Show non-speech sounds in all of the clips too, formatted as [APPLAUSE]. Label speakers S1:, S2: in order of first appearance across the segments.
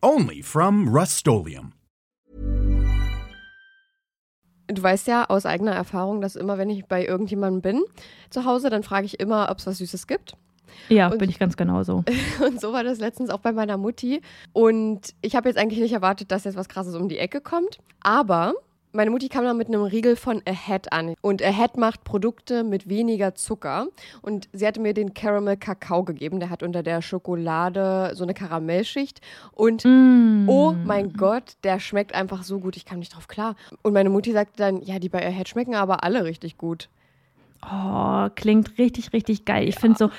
S1: Only from Rust
S2: Du weißt ja aus eigener Erfahrung, dass immer, wenn ich bei irgendjemandem bin zu Hause, dann frage ich immer, ob es was Süßes gibt.
S3: Ja,
S2: Und-
S3: bin ich ganz genauso. [LAUGHS]
S2: Und so war das letztens auch bei meiner Mutti. Und ich habe jetzt eigentlich nicht erwartet, dass jetzt was Krasses um die Ecke kommt. Aber meine Mutti kam dann mit einem Riegel von Ahead an. Und Ahead macht Produkte mit weniger Zucker. Und sie hatte mir den Caramel Kakao gegeben. Der hat unter der Schokolade so eine Karamellschicht. Und oh mein Gott, der schmeckt einfach so gut. Ich kam nicht drauf klar. Und meine Mutti sagte dann, ja, die bei Ahead schmecken aber alle richtig gut.
S3: Oh, klingt richtig, richtig geil. Ich finde so,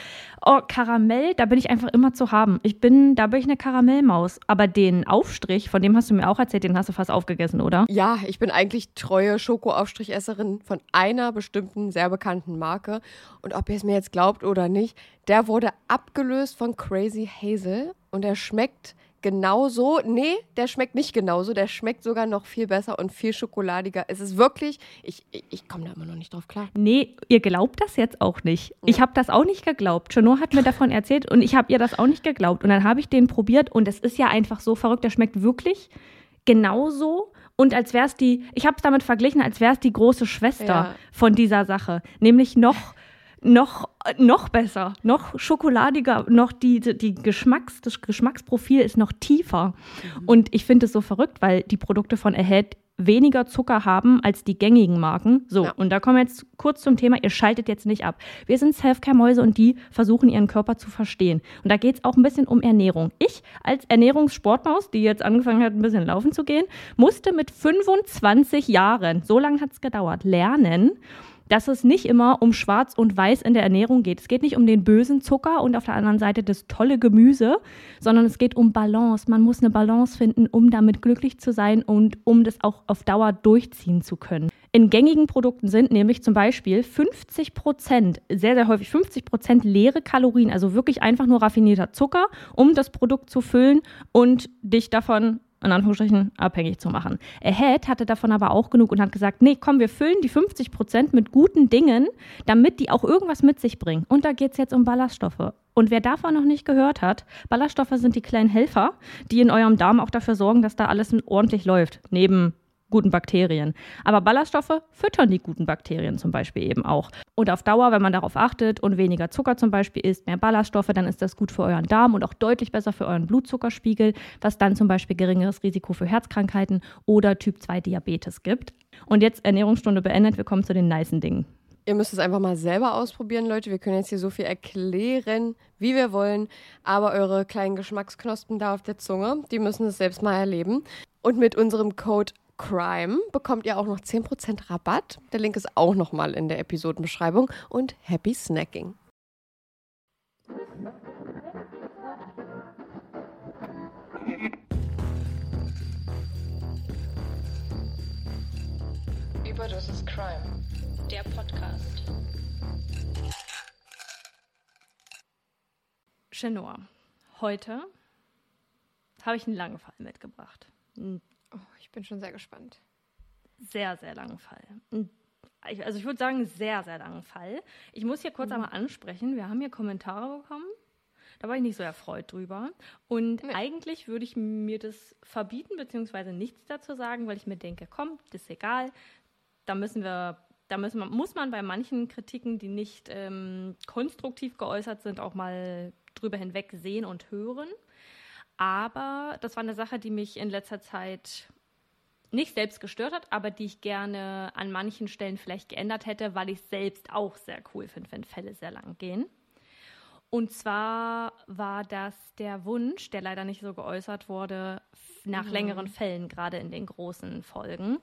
S3: oh, Karamell, da bin ich einfach immer zu haben. Ich bin, da bin ich eine Karamellmaus. Aber den Aufstrich, von dem hast du mir auch erzählt, den hast du fast aufgegessen, oder?
S2: Ja, ich bin eigentlich treue Schokoaufstrichesserin von einer bestimmten, sehr bekannten Marke. Und ob ihr es mir jetzt glaubt oder nicht, der wurde abgelöst von Crazy Hazel und er schmeckt genauso. Nee, der schmeckt nicht genauso. Der schmeckt sogar noch viel besser und viel schokoladiger. Es ist wirklich, ich, ich, ich komme da immer noch nicht drauf klar.
S3: Nee, ihr glaubt das jetzt auch nicht. Ich habe das auch nicht geglaubt. Chanot hat mir davon erzählt und ich habe ihr das auch nicht geglaubt. Und dann habe ich den probiert und es ist ja einfach so verrückt. Der schmeckt wirklich genauso. Und als wäre es die, ich habe es damit verglichen, als wäre es die große Schwester
S2: Ja.
S3: von dieser Sache. Nämlich noch, noch, noch besser, noch schokoladiger, noch die, die Geschmacks, das Geschmacksprofil ist noch tiefer. Und ich finde es so verrückt, weil die Produkte von Ahead weniger Zucker haben als die gängigen Marken. So,
S2: Ja.
S3: und da kommen wir jetzt kurz zum Thema, ihr schaltet jetzt nicht ab. Wir sind Selfcare-Mäuse und die versuchen ihren Körper zu verstehen. Und da geht es auch ein bisschen um Ernährung. Ich als Ernährungssportmaus, die jetzt angefangen hat, ein bisschen laufen zu gehen, musste mit 25 Jahren, so lange hat es gedauert, lernen, dass es nicht immer um Schwarz und Weiß in der Ernährung geht. Es geht nicht um den bösen Zucker und auf der anderen Seite das tolle Gemüse, sondern es geht um Balance. Man muss eine Balance finden, um damit glücklich zu sein und um das auch auf Dauer durchziehen zu können. In gängigen Produkten sind nämlich zum Beispiel 50 Prozent, sehr, sehr häufig 50 Prozent leere Kalorien, also wirklich einfach nur raffinierter Zucker, um das Produkt zu füllen und dich davon in Anführungsstrichen abhängig zu machen. Ahead hatte davon aber auch genug und hat gesagt, nee, komm, wir füllen die 50 Prozent mit guten Dingen, damit die auch irgendwas mit sich bringen. Und da geht es jetzt um Ballaststoffe. Und wer davon noch nicht gehört hat, Ballaststoffe sind die kleinen Helfer, die in eurem Darm auch dafür sorgen, dass da alles ordentlich läuft, neben guten Bakterien. Aber Ballaststoffe füttern die guten Bakterien zum Beispiel eben auch. Und auf Dauer, wenn man darauf achtet und weniger Zucker zum Beispiel isst, mehr Ballaststoffe, dann ist das gut für euren Darm und auch deutlich besser für euren Blutzuckerspiegel, was dann zum Beispiel geringeres Risiko für Herzkrankheiten oder Typ 2 Diabetes gibt. Und jetzt Ernährungsstunde beendet, wir kommen zu den nicen Dingen.
S2: Ihr müsst es einfach mal selber ausprobieren, Leute. Wir können jetzt hier so viel erklären, wie wir wollen. Aber eure kleinen Geschmacksknospen da auf der Zunge, die müssen es selbst mal erleben. Und mit unserem Code CRIME bekommt ihr auch noch 10% Rabatt. Der Link ist auch nochmal in der Episodenbeschreibung. Und happy snacking.
S4: Überdosis Crime.
S5: Der Podcast.
S3: Chenor, heute habe ich einen langen Fall mitgebracht. Einen
S2: Oh, ich bin schon sehr gespannt.
S3: sehr, sehr langen Fall. Ich- Also ich würde sagen, sehr, sehr langen Fall. Ich muss hier kurz einmal ansprechen, wir haben hier Kommentare bekommen. Da war ich nicht so erfreut drüber. Und
S2: Nee.
S3: eigentlich würde ich mir das verbieten, beziehungsweise nichts dazu sagen, weil ich mir denke, komm, das ist egal. Da müssen wir, da müssen muss man bei manchen Kritiken, die nicht ähm, konstruktiv geäußert sind, auch mal drüber hinweg sehen und hören. Aber das war eine Sache, die mich in letzter Zeit nicht selbst gestört hat, aber die ich gerne an manchen Stellen vielleicht geändert hätte, weil ich selbst auch sehr cool finde, wenn Fälle sehr lang gehen. Und zwar war das der Wunsch, der leider nicht so geäußert wurde, nach längeren Fällen, gerade in den großen Folgen.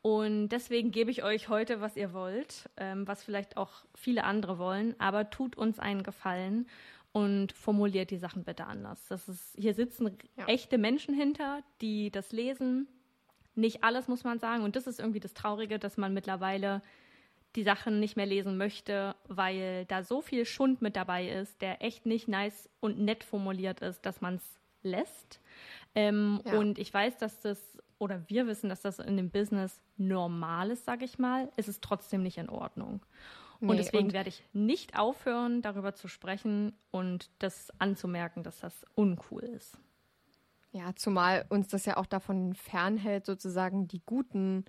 S3: Und deswegen gebe ich euch heute, was ihr wollt, ähm, was vielleicht auch viele andere wollen, aber tut uns einen Gefallen und formuliert die Sachen bitte anders. Das ist, hier sitzen
S2: Ja.
S3: echte Menschen hinter, die das lesen. Nicht alles muss man sagen. Und das ist irgendwie das Traurige, dass man mittlerweile die Sachen nicht mehr lesen möchte, weil da so viel Schund mit dabei ist, der echt nicht nice und nett formuliert ist, dass man es lässt. Ähm,
S2: Ja.
S3: Und ich weiß, dass das, oder wir wissen, dass das in dem Business normal ist, sage ich mal. Es ist trotzdem nicht in Ordnung.
S2: Nee,
S3: und deswegen
S2: und-
S3: werde ich nicht aufhören, darüber zu sprechen und das anzumerken, dass das uncool ist.
S2: Ja, zumal uns das ja auch davon fernhält, sozusagen die guten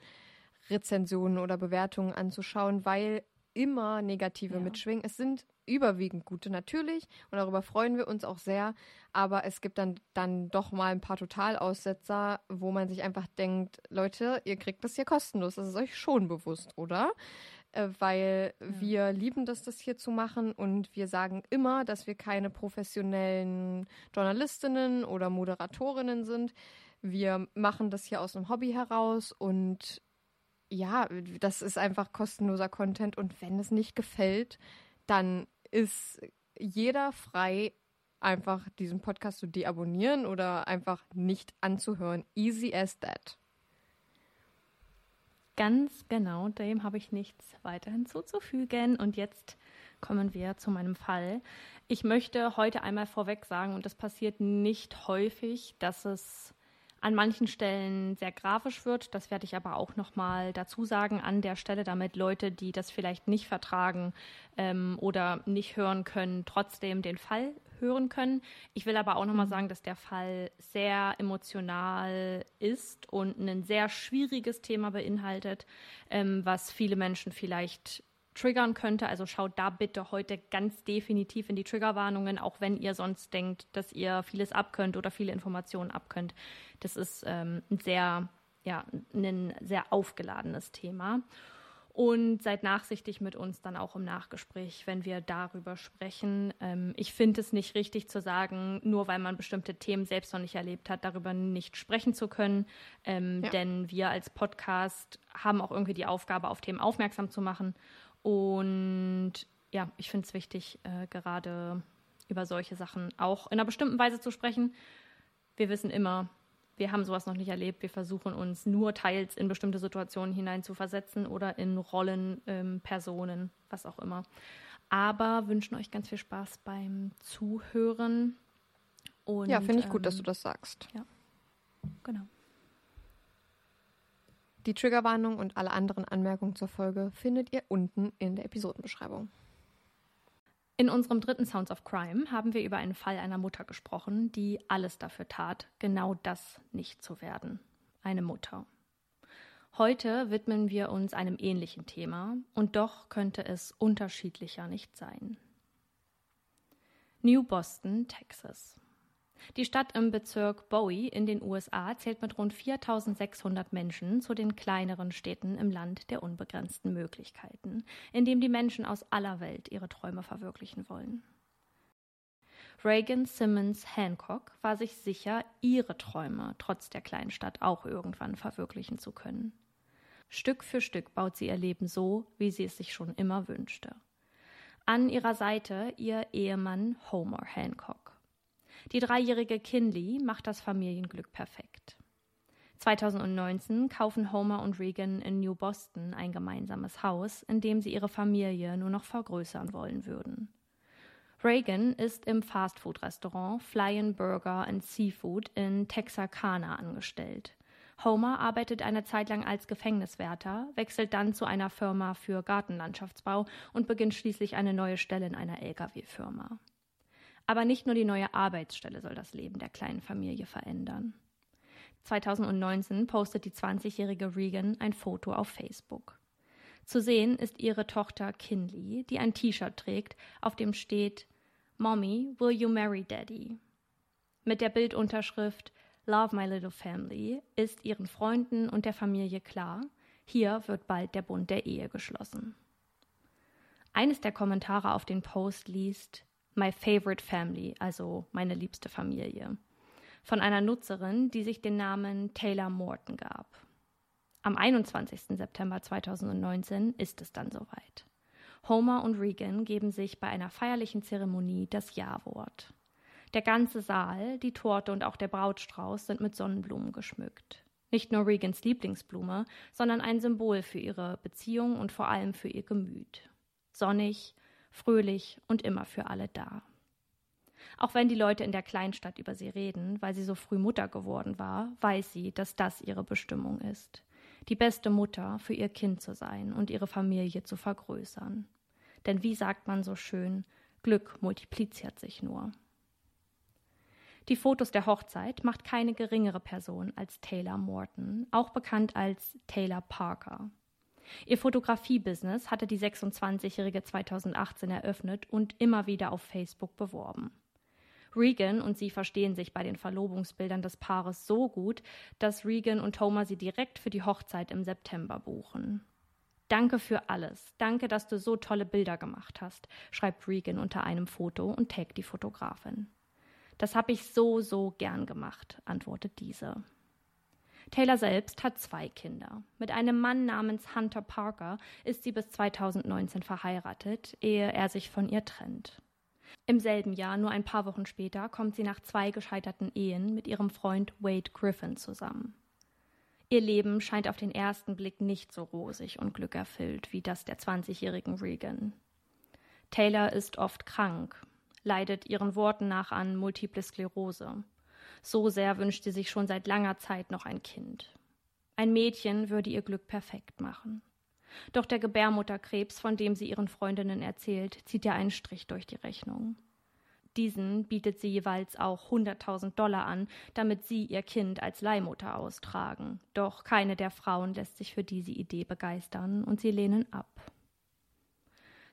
S2: Rezensionen oder Bewertungen anzuschauen, weil immer negative
S3: Ja.
S2: mitschwingen. Es sind überwiegend gute natürlich und darüber freuen wir uns auch sehr, aber es gibt dann, dann doch mal ein paar Totalaussetzer, wo man sich einfach denkt, Leute, ihr kriegt das hier kostenlos, das ist euch schon bewusst, oder? Äh, weil wir lieben das, das hier zu machen und wir sagen immer, dass wir keine professionellen Journalistinnen oder Moderatorinnen sind. Wir machen das hier aus einem Hobby heraus und ja, das ist einfach kostenloser Content und wenn es nicht gefällt, dann ist jeder frei, einfach diesen Podcast zu deabonnieren oder einfach nicht anzuhören. Easy as that.
S3: Ganz genau, dem habe ich nichts weiter hinzuzufügen. Und jetzt kommen wir zu meinem Fall. Ich möchte heute einmal vorweg sagen, und das passiert nicht häufig, dass es an manchen Stellen sehr grafisch wird. Das werde ich aber auch nochmal dazu sagen an der Stelle, damit Leute, die das vielleicht nicht vertragen ähm, oder nicht hören können, trotzdem den Fall hören können. Ich will aber auch nochmal sagen, dass der Fall sehr emotional ist und ein sehr schwieriges Thema beinhaltet, ähm, was viele Menschen vielleicht triggern könnte. Also schaut da bitte heute ganz definitiv in die Triggerwarnungen, auch wenn ihr sonst denkt, dass ihr vieles abkönnt oder viele Informationen abkönnt. Das ist ähm, ein sehr, ja, ein sehr aufgeladenes Thema. Und seid nachsichtig mit uns dann auch im Nachgespräch, wenn wir darüber sprechen. Ähm, ich finde es nicht richtig zu sagen, nur weil man bestimmte Themen selbst noch nicht erlebt hat, darüber nicht sprechen zu können. Ähm,
S2: Ja.
S3: Denn wir als Podcast haben auch irgendwie die Aufgabe, auf Themen aufmerksam zu machen. Und ja, ich finde es wichtig, äh, gerade über solche Sachen auch in einer bestimmten Weise zu sprechen. Wir wissen immer, wir haben sowas noch nicht erlebt. Wir versuchen uns nur teils in bestimmte Situationen hinein zu versetzen oder in Rollen, ähm, Personen, was auch immer. Aber wünschen euch ganz viel Spaß beim Zuhören. Und,
S2: ja, finde ich gut, dass du
S3: ähm,
S2: das sagst.
S3: Genau.
S2: Die Triggerwarnung und alle anderen Anmerkungen zur Folge findet ihr unten in der Episodenbeschreibung.
S3: In unserem dritten Sounds of Crime haben wir über einen Fall einer Mutter gesprochen, die alles dafür tat, genau das nicht zu werden. Eine Mutter. Heute widmen wir uns einem ähnlichen Thema und doch könnte es unterschiedlicher nicht sein. New Boston, Texas. Die Stadt im Bezirk Bowie in den USA zählt mit rund 4600 Menschen zu den kleineren Städten im Land der unbegrenzten Möglichkeiten, in dem die Menschen aus aller Welt ihre Träume verwirklichen wollen. Reagan Simmons Hancock war sich sicher, ihre Träume trotz der kleinen Stadt auch irgendwann verwirklichen zu können. Stück für Stück baut sie ihr Leben so, wie sie es sich schon immer wünschte. An ihrer Seite ihr Ehemann Homer Hancock. Die dreijährige Kinley macht das Familienglück perfekt. 2019 kaufen Homer und Regan in New Boston ein gemeinsames Haus, in dem sie ihre Familie nur noch vergrößern wollen würden. Reagan ist im Fastfood-Restaurant Flyin' Burger and Seafood in Texarkana angestellt. Homer arbeitet eine Zeit lang als Gefängniswärter, wechselt dann zu einer Firma für Gartenlandschaftsbau und beginnt schließlich eine neue Stelle in einer Lkw-Firma. Aber nicht nur die neue Arbeitsstelle soll das Leben der kleinen Familie verändern. 2019 postet die 20-jährige Regan ein Foto auf Facebook. Zu sehen ist ihre Tochter Kinley, die ein T-Shirt trägt, auf dem steht Mommy, will you marry Daddy? Mit der Bildunterschrift Love my little family ist ihren Freunden und der Familie klar, hier wird bald der Bund der Ehe geschlossen. Eines der Kommentare auf den Post liest My favorite family, also meine liebste Familie, von einer Nutzerin, die sich den Namen Taylor Morton gab. Am 21. September 2019 ist es dann soweit. Homer und Regan geben sich bei einer feierlichen Zeremonie das Ja-Wort. Der ganze Saal, die Torte und auch der Brautstrauß sind mit Sonnenblumen geschmückt. Nicht nur Regans Lieblingsblume, sondern ein Symbol für ihre Beziehung und vor allem für ihr Gemüt. Sonnig, fröhlich und immer für alle da. Auch wenn die Leute in der Kleinstadt über sie reden, weil sie so früh Mutter geworden war, weiß sie, dass das ihre Bestimmung ist. Die beste Mutter für ihr Kind zu sein und ihre Familie zu vergrößern. Denn wie sagt man so schön, Glück multipliziert sich nur. Die Fotos der Hochzeit macht keine geringere Person als Taylor Morton, auch bekannt als Taylor Parker. Ihr Fotografie-Business hatte die 26-Jährige 2018 eröffnet und immer wieder auf Facebook beworben. Regan und sie verstehen sich bei den Verlobungsbildern des Paares so gut, dass Regan und Homer sie direkt für die Hochzeit im September buchen. Danke für alles. Danke, dass du so tolle Bilder gemacht hast, schreibt Regan unter einem Foto und taggt die Fotografin. Das habe ich so, so gern gemacht, antwortet diese. Taylor selbst hat zwei Kinder. Mit einem Mann namens Hunter Parker ist sie bis 2019 verheiratet, ehe er sich von ihr trennt. Im selben Jahr, nur ein paar Wochen später, kommt sie nach zwei gescheiterten Ehen mit ihrem Freund Wade Griffin zusammen. Ihr Leben scheint auf den ersten Blick nicht so rosig und glückerfüllt wie das der 20-jährigen Regan. Taylor ist oft krank, leidet ihren Worten nach an Multiple Sklerose. So sehr wünscht sie sich schon seit langer Zeit noch ein Kind. Ein Mädchen würde ihr Glück perfekt machen. Doch der Gebärmutterkrebs, von dem sie ihren Freundinnen erzählt, zieht ja einen Strich durch die Rechnung. Diesen bietet sie jeweils auch 100.000 Dollar an, damit sie ihr Kind als Leihmutter austragen. Doch keine der Frauen lässt sich für diese Idee begeistern und sie lehnen ab.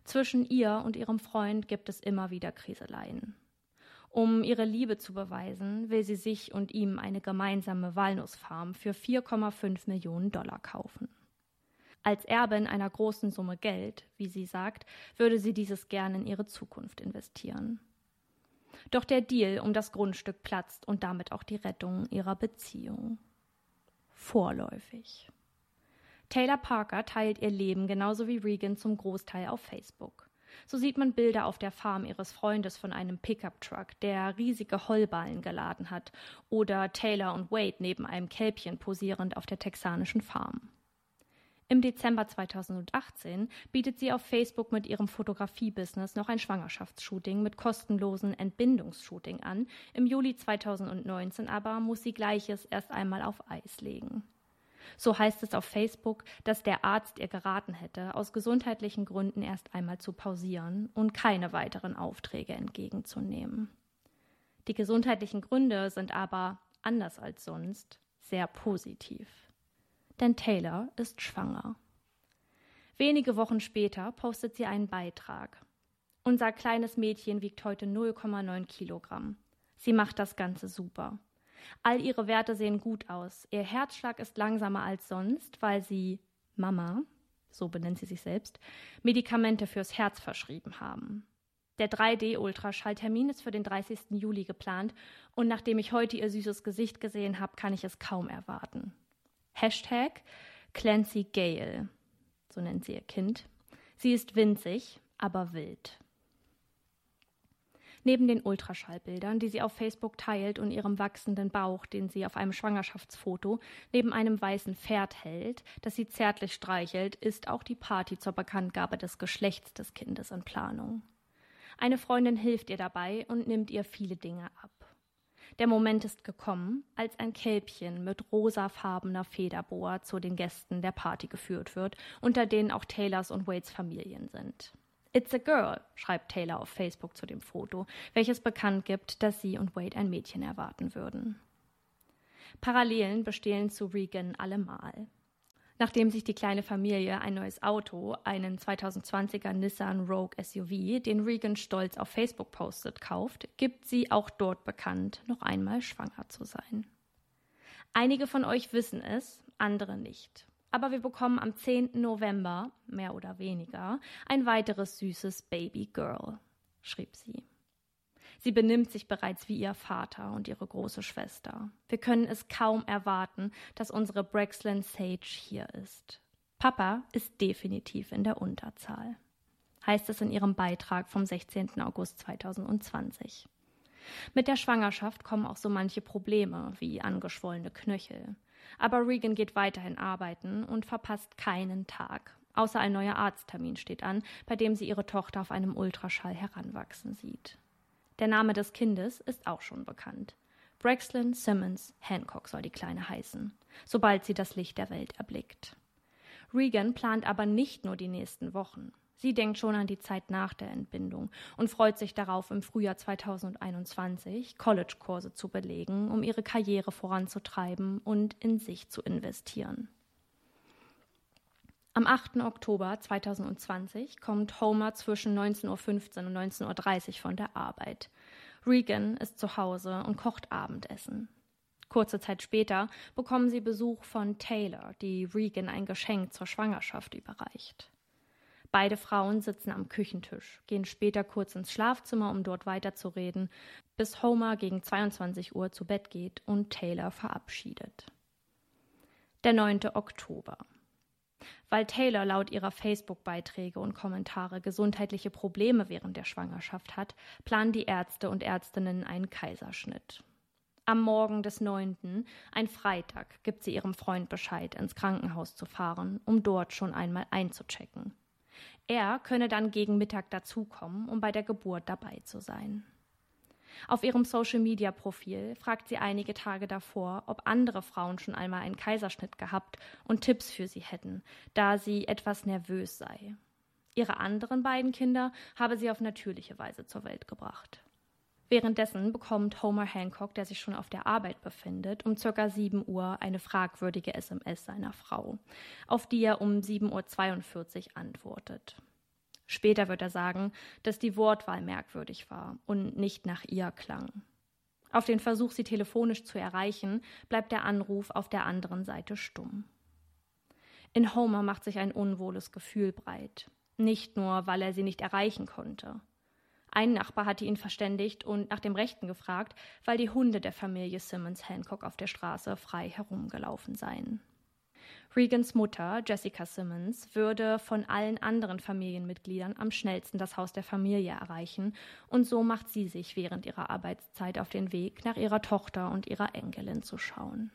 S3: Zwischen ihr und ihrem Freund gibt es immer wieder Kriseleien. Um ihre Liebe zu beweisen, will sie sich und ihm eine gemeinsame Walnussfarm für 4,5 Millionen Dollar kaufen. Als Erbin einer großen Summe Geld, wie sie sagt, würde sie dieses gern in ihre Zukunft investieren. Doch der Deal um das Grundstück platzt und damit auch die Rettung ihrer Beziehung. Vorläufig. Taylor Parker teilt ihr Leben genauso wie Regan zum Großteil auf Facebook. So sieht man Bilder auf der Farm ihres Freundes von einem Pickup-Truck, der riesige Heuballen geladen hat, oder Taylor und Wade neben einem Kälbchen posierend auf der texanischen Farm. Im Dezember 2018 bietet sie auf Facebook mit ihrem Fotografie-Business noch ein Schwangerschaftsshooting mit kostenlosen Entbindungsshooting an. Im Juli 2019 aber muss sie Gleiches erst einmal auf Eis legen. So heißt es auf Facebook, dass der Arzt ihr geraten hätte, aus gesundheitlichen Gründen erst einmal zu pausieren und keine weiteren Aufträge entgegenzunehmen. Die gesundheitlichen Gründe sind aber, anders als sonst, sehr positiv denn Taylor ist schwanger. Wenige Wochen später postet sie einen Beitrag. Unser kleines Mädchen wiegt heute 0,9 Kilogramm. Sie macht das Ganze super. All ihre Werte sehen gut aus. Ihr Herzschlag ist langsamer als sonst, weil sie Mama, so benennt sie sich selbst, Medikamente fürs Herz verschrieben haben. Der 3D-Ultraschalltermin ist für den 30. Juli geplant und nachdem ich heute ihr süßes Gesicht gesehen habe, kann ich es kaum erwarten. Hashtag Clancy Gale, so nennt sie ihr Kind. Sie ist winzig, aber wild. Neben den Ultraschallbildern, die sie auf Facebook teilt und ihrem wachsenden Bauch, den sie auf einem Schwangerschaftsfoto neben einem weißen Pferd hält, das sie zärtlich streichelt, ist auch die Party zur Bekanntgabe des Geschlechts des Kindes in Planung. Eine Freundin hilft ihr dabei und nimmt ihr viele Dinge ab. Der Moment ist gekommen, als ein Kälbchen mit rosafarbener Federboa zu den Gästen der Party geführt wird, unter denen auch Taylors und Wades Familien sind. It's a girl, schreibt Taylor auf Facebook zu dem Foto, welches bekannt gibt, dass sie und Wade ein Mädchen erwarten würden. Parallelen bestehen zu Regan allemal. Nachdem sich die kleine Familie ein neues Auto, einen 2020er Nissan Rogue SUV, den Regan stolz auf Facebook postet, kauft, gibt sie auch dort bekannt, noch einmal schwanger zu sein. Einige von euch wissen es, andere nicht. Aber wir bekommen am 10. November, mehr oder weniger, ein weiteres süßes Baby Girl, schrieb sie. Sie benimmt sich bereits wie ihr Vater und ihre große Schwester. Wir können es kaum erwarten, dass unsere Brexland Sage hier ist. Papa ist definitiv in der Unterzahl. heißt es in ihrem Beitrag vom 16. August 2020. Mit der Schwangerschaft kommen auch so manche Probleme wie angeschwollene Knöchel. Aber Regan geht weiterhin arbeiten und verpasst keinen Tag. Außer ein neuer Arzttermin steht an, bei dem sie ihre Tochter auf einem Ultraschall heranwachsen sieht. Der Name des Kindes ist auch schon bekannt. Braxlin Simmons Hancock soll die Kleine heißen, sobald sie das Licht der Welt erblickt. Regan plant aber nicht nur die nächsten Wochen. Sie denkt schon an die Zeit nach der Entbindung und freut sich darauf, im Frühjahr 2021 College-Kurse zu belegen, um ihre Karriere voranzutreiben und in sich zu investieren. Am 8. Oktober 2020 kommt Homer zwischen 19.15 Uhr und 19.30 Uhr von der Arbeit. Regan ist zu Hause und kocht Abendessen. Kurze Zeit später bekommen sie Besuch von Taylor, die Regan ein Geschenk zur Schwangerschaft überreicht. Beide Frauen sitzen am Küchentisch, gehen später kurz ins Schlafzimmer, um dort weiterzureden, bis Homer gegen 22 Uhr zu Bett geht und Taylor verabschiedet. Der 9. Oktober. Weil Taylor laut ihrer Facebook-Beiträge und Kommentare gesundheitliche Probleme während der Schwangerschaft hat, planen die Ärzte und Ärztinnen einen Kaiserschnitt. Am Morgen des 9., ein Freitag, gibt sie ihrem Freund Bescheid, ins Krankenhaus zu fahren, um dort schon einmal einzuchecken. Er könne dann gegen Mittag dazukommen, um bei der Geburt dabei zu sein. Auf ihrem Social-Media-Profil fragt sie einige Tage davor, ob andere Frauen schon einmal einen Kaiserschnitt gehabt und Tipps für sie hätten, da sie etwas nervös sei. Ihre anderen beiden Kinder habe sie auf natürliche Weise zur Welt gebracht. Währenddessen bekommt Homer Hancock, der sich schon auf der Arbeit befindet, um circa 7 Uhr eine fragwürdige SMS seiner Frau, auf die er um 7.42 Uhr antwortet. Später wird er sagen, dass die Wortwahl merkwürdig war und nicht nach ihr klang. Auf den Versuch, sie telefonisch zu erreichen, bleibt der Anruf auf der anderen Seite stumm. In Homer macht sich ein unwohles Gefühl breit. Nicht nur, weil er sie nicht erreichen konnte. Ein Nachbar hatte ihn verständigt und nach dem Rechten gefragt, weil die Hunde der Familie Simmons Hancock auf der Straße frei herumgelaufen seien. Regans Mutter, Jessica Simmons, würde von allen anderen Familienmitgliedern am schnellsten das Haus der Familie erreichen, und so macht sie sich während ihrer Arbeitszeit auf den Weg, nach ihrer Tochter und ihrer Enkelin zu schauen.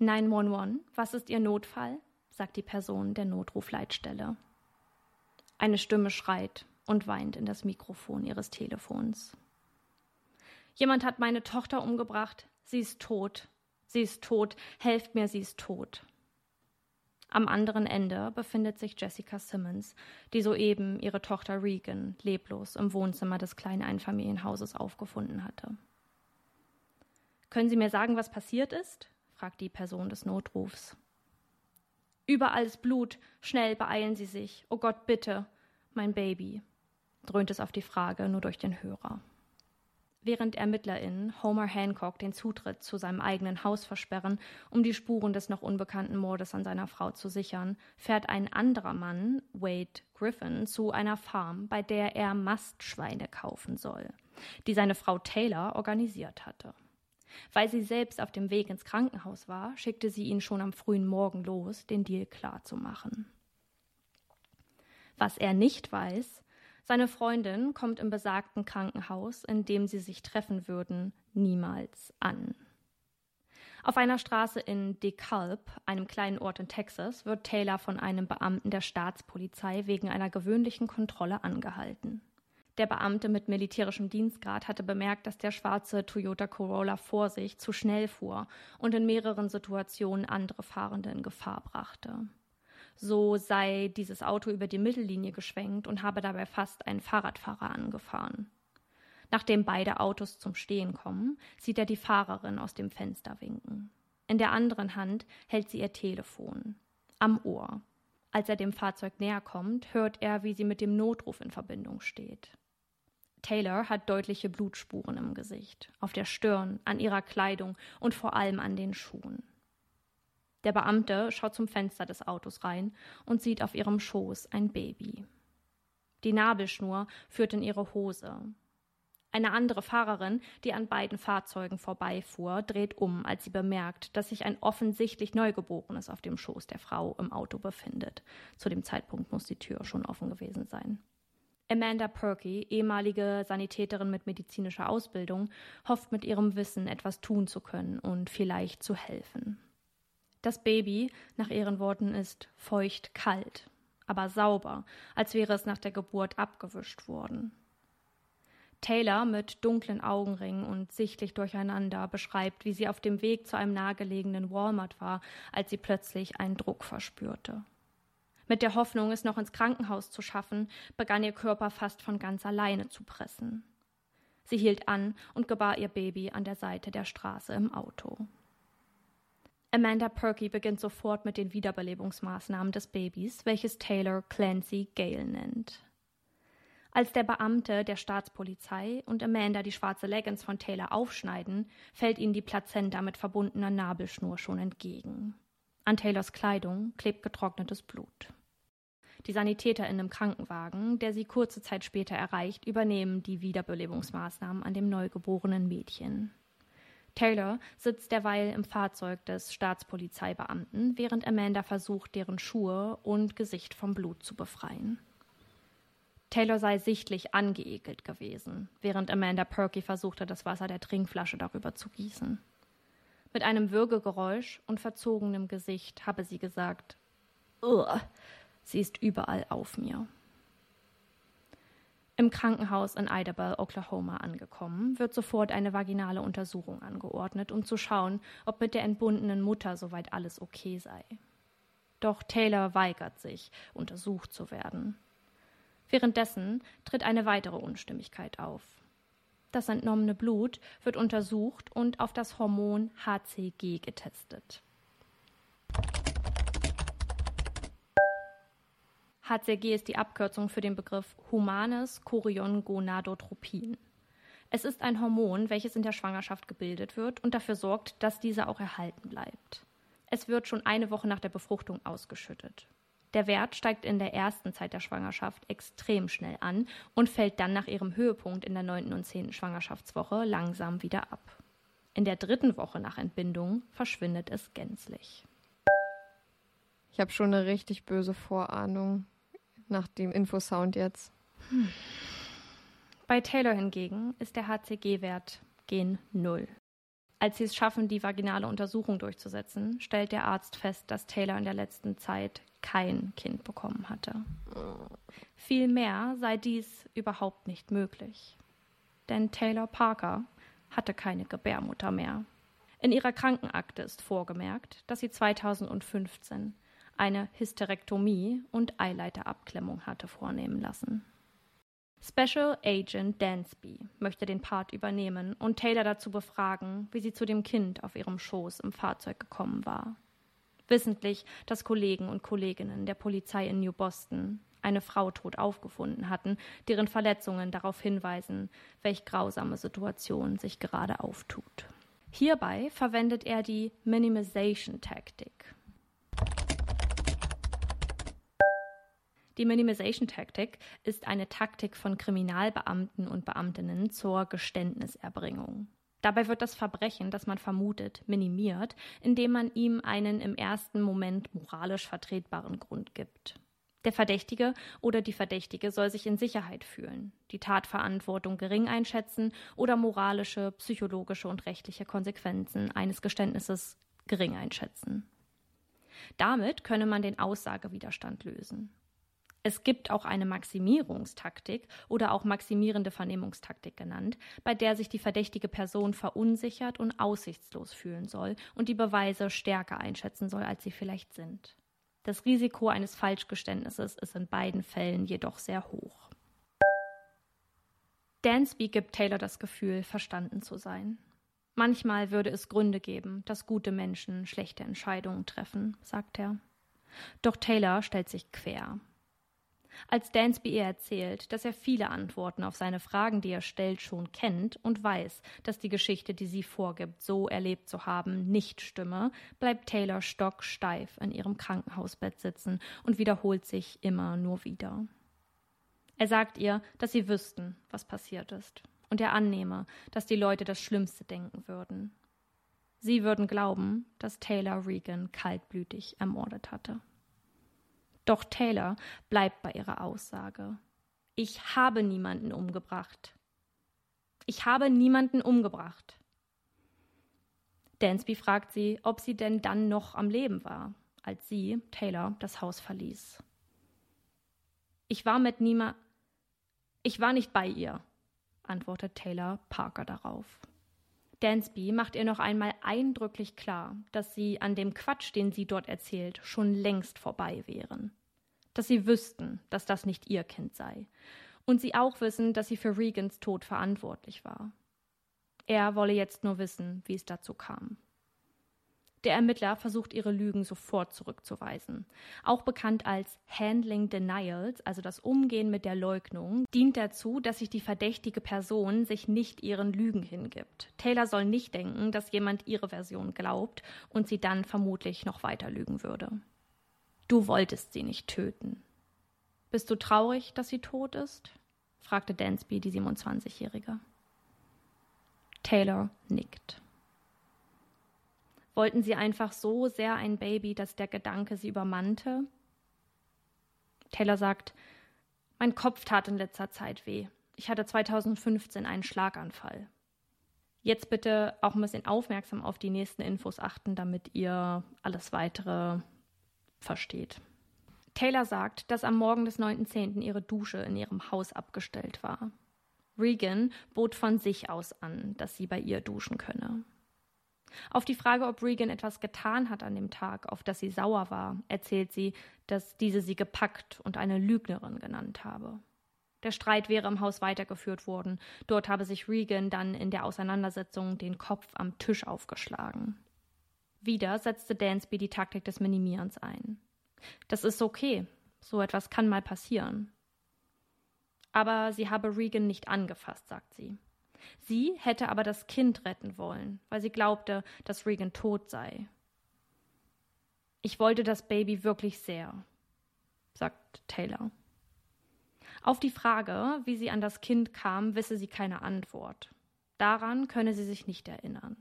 S3: 911, was ist Ihr Notfall? sagt die Person der Notrufleitstelle. Eine Stimme schreit und weint in das Mikrofon ihres Telefons. Jemand hat meine Tochter umgebracht. Sie ist tot. Sie ist tot. Helft mir, sie ist tot. Am anderen Ende befindet sich Jessica Simmons, die soeben ihre Tochter Regan leblos im Wohnzimmer des kleinen Einfamilienhauses aufgefunden hatte. Können Sie mir sagen, was passiert ist? fragt die Person des Notrufs. Überall ist Blut. Schnell beeilen Sie sich. Oh Gott, bitte. Mein Baby dröhnt es auf die Frage nur durch den Hörer. Während ErmittlerInnen Homer Hancock den Zutritt zu seinem eigenen Haus versperren, um die Spuren des noch unbekannten Mordes an seiner Frau zu sichern, fährt ein anderer Mann, Wade Griffin, zu einer Farm, bei der er Mastschweine kaufen soll, die seine Frau Taylor organisiert hatte. Weil sie selbst auf dem Weg ins Krankenhaus war, schickte sie ihn schon am frühen Morgen los, den Deal klarzumachen. Was er nicht weiß, seine Freundin kommt im besagten Krankenhaus, in dem sie sich treffen würden, niemals an. Auf einer Straße in DeKalb, einem kleinen Ort in Texas, wird Taylor von einem Beamten der Staatspolizei wegen einer gewöhnlichen Kontrolle angehalten. Der Beamte mit militärischem Dienstgrad hatte bemerkt, dass der schwarze Toyota Corolla vor sich zu schnell fuhr und in mehreren Situationen andere Fahrende in Gefahr brachte so sei dieses Auto über die Mittellinie geschwenkt und habe dabei fast einen Fahrradfahrer angefahren. Nachdem beide Autos zum Stehen kommen, sieht er die Fahrerin aus dem Fenster winken. In der anderen Hand hält sie ihr Telefon. Am Ohr. Als er dem Fahrzeug näher kommt, hört er, wie sie mit dem Notruf in Verbindung steht. Taylor hat deutliche Blutspuren im Gesicht, auf der Stirn, an ihrer Kleidung und vor allem an den Schuhen. Der Beamte schaut zum Fenster des Autos rein und sieht auf ihrem Schoß ein Baby. Die Nabelschnur führt in ihre Hose. Eine andere Fahrerin, die an beiden Fahrzeugen vorbeifuhr, dreht um, als sie bemerkt, dass sich ein offensichtlich Neugeborenes auf dem Schoß der Frau im Auto befindet. Zu dem Zeitpunkt muss die Tür schon offen gewesen sein. Amanda Perky, ehemalige Sanitäterin mit medizinischer Ausbildung, hofft mit ihrem Wissen etwas tun zu können und vielleicht zu helfen. Das Baby, nach ihren Worten, ist feucht kalt, aber sauber, als wäre es nach der Geburt abgewischt worden. Taylor mit dunklen Augenringen und sichtlich durcheinander beschreibt, wie sie auf dem Weg zu einem nahegelegenen Walmart war, als sie plötzlich einen Druck verspürte. Mit der Hoffnung, es noch ins Krankenhaus zu schaffen, begann ihr Körper fast von ganz alleine zu pressen. Sie hielt an und gebar ihr Baby an der Seite der Straße im Auto. Amanda Perky beginnt sofort mit den Wiederbelebungsmaßnahmen des Babys, welches Taylor Clancy Gale nennt. Als der Beamte der Staatspolizei und Amanda die schwarze Leggings von Taylor aufschneiden, fällt ihnen die Plazenta mit verbundener Nabelschnur schon entgegen. An Taylors Kleidung klebt getrocknetes Blut. Die Sanitäter in einem Krankenwagen, der sie kurze Zeit später erreicht, übernehmen die Wiederbelebungsmaßnahmen an dem neugeborenen Mädchen. Taylor sitzt derweil im Fahrzeug des Staatspolizeibeamten, während Amanda versucht, deren Schuhe und Gesicht vom Blut zu befreien. Taylor sei sichtlich angeekelt gewesen, während Amanda Perky versuchte, das Wasser der Trinkflasche darüber zu gießen. Mit einem Würgegeräusch und verzogenem Gesicht habe sie gesagt, Ugh, sie ist überall auf mir. Im Krankenhaus in Idabel, Oklahoma angekommen, wird sofort eine vaginale Untersuchung angeordnet, um zu schauen, ob mit der entbundenen Mutter soweit alles okay sei. Doch Taylor weigert sich, untersucht zu werden. Währenddessen tritt eine weitere Unstimmigkeit auf. Das entnommene Blut wird untersucht und auf das Hormon HCG getestet. HCG ist die Abkürzung für den Begriff humanes Choriongonadotropin. Es ist ein Hormon, welches in der Schwangerschaft gebildet wird und dafür sorgt, dass diese auch erhalten bleibt. Es wird schon eine Woche nach der Befruchtung ausgeschüttet. Der Wert steigt in der ersten Zeit der Schwangerschaft extrem schnell an und fällt dann nach ihrem Höhepunkt in der neunten und zehnten Schwangerschaftswoche langsam wieder ab. In der dritten Woche nach Entbindung verschwindet es gänzlich.
S2: Ich habe schon eine richtig böse Vorahnung nach dem Infosound jetzt. Hm.
S3: Bei Taylor hingegen ist der HCG-Wert gen Null. Als sie es schaffen, die vaginale Untersuchung durchzusetzen, stellt der Arzt fest, dass Taylor in der letzten Zeit kein Kind bekommen hatte. Vielmehr sei dies überhaupt nicht möglich. Denn Taylor Parker hatte keine Gebärmutter mehr. In ihrer Krankenakte ist vorgemerkt, dass sie 2015 eine Hysterektomie und Eileiterabklemmung hatte vornehmen lassen. Special Agent Dansby möchte den Part übernehmen und Taylor dazu befragen, wie sie zu dem Kind auf ihrem Schoß im Fahrzeug gekommen war wissentlich, dass Kollegen und Kolleginnen der Polizei in New Boston eine Frau tot aufgefunden hatten, deren Verletzungen darauf hinweisen, welch grausame Situation sich gerade auftut. Hierbei verwendet er die Minimization-Taktik. Die Minimization-Taktik ist eine Taktik von Kriminalbeamten und Beamtinnen zur Geständniserbringung. Dabei wird das Verbrechen, das man vermutet, minimiert, indem man ihm einen im ersten Moment moralisch vertretbaren Grund gibt. Der Verdächtige oder die Verdächtige soll sich in Sicherheit fühlen, die Tatverantwortung gering einschätzen oder moralische, psychologische und rechtliche Konsequenzen eines Geständnisses gering einschätzen. Damit könne man den Aussagewiderstand lösen. Es gibt auch eine Maximierungstaktik oder auch maximierende Vernehmungstaktik genannt, bei der sich die verdächtige Person verunsichert und aussichtslos fühlen soll und die Beweise stärker einschätzen soll, als sie vielleicht sind. Das Risiko eines Falschgeständnisses ist in beiden Fällen jedoch sehr hoch. Dansby gibt Taylor das Gefühl, verstanden zu sein. Manchmal würde es Gründe geben, dass gute Menschen schlechte Entscheidungen treffen, sagt er. Doch Taylor stellt sich quer. Als Dansby ihr erzählt, dass er viele Antworten auf seine Fragen, die er stellt, schon kennt und weiß, dass die Geschichte, die sie vorgibt, so erlebt zu haben, nicht stimme, bleibt Taylor stocksteif in ihrem Krankenhausbett sitzen und wiederholt sich immer nur wieder. Er sagt ihr, dass sie wüssten, was passiert ist. und er annehme, dass die Leute das Schlimmste denken würden. Sie würden glauben, dass Taylor Regan kaltblütig ermordet hatte. Doch Taylor bleibt bei ihrer Aussage. Ich habe niemanden umgebracht. Ich habe niemanden umgebracht. Dansby fragt sie, ob sie denn dann noch am Leben war, als sie, Taylor, das Haus verließ. Ich war mit niemand. Ich war nicht bei ihr, antwortet Taylor Parker darauf. Dansby macht ihr noch einmal eindrücklich klar, dass sie an dem Quatsch, den sie dort erzählt, schon längst vorbei wären. Dass sie wüssten, dass das nicht ihr Kind sei. Und sie auch wissen, dass sie für Regans Tod verantwortlich war. Er wolle jetzt nur wissen, wie es dazu kam. Der Ermittler versucht ihre Lügen sofort zurückzuweisen. Auch bekannt als Handling Denials, also das Umgehen mit der Leugnung, dient dazu, dass sich die verdächtige Person sich nicht ihren Lügen hingibt. Taylor soll nicht denken, dass jemand ihre Version glaubt und sie dann vermutlich noch weiter lügen würde. Du wolltest sie nicht töten. Bist du traurig, dass sie tot ist? fragte Dansby, die 27-Jährige. Taylor nickt. Wollten sie einfach so sehr ein Baby, dass der Gedanke sie übermannte? Taylor sagt, mein Kopf tat in letzter Zeit weh. Ich hatte 2015 einen Schlaganfall. Jetzt bitte auch ein bisschen aufmerksam auf die nächsten Infos achten, damit ihr alles weitere versteht. Taylor sagt, dass am Morgen des 9.10. ihre Dusche in ihrem Haus abgestellt war. Regan bot von sich aus an, dass sie bei ihr duschen könne. Auf die Frage, ob Regan etwas getan hat an dem Tag, auf das sie sauer war, erzählt sie, dass diese sie gepackt und eine Lügnerin genannt habe. Der Streit wäre im Haus weitergeführt worden. Dort habe sich Regan dann in der Auseinandersetzung den Kopf am Tisch aufgeschlagen. Wieder setzte Dansby die Taktik des Minimierens ein. Das ist okay. So etwas kann mal passieren. Aber sie habe Regan nicht angefasst, sagt sie. Sie hätte aber das Kind retten wollen, weil sie glaubte, dass Regan tot sei. Ich wollte das Baby wirklich sehr, sagt Taylor. Auf die Frage, wie sie an das Kind kam, wisse sie keine Antwort. Daran könne sie sich nicht erinnern.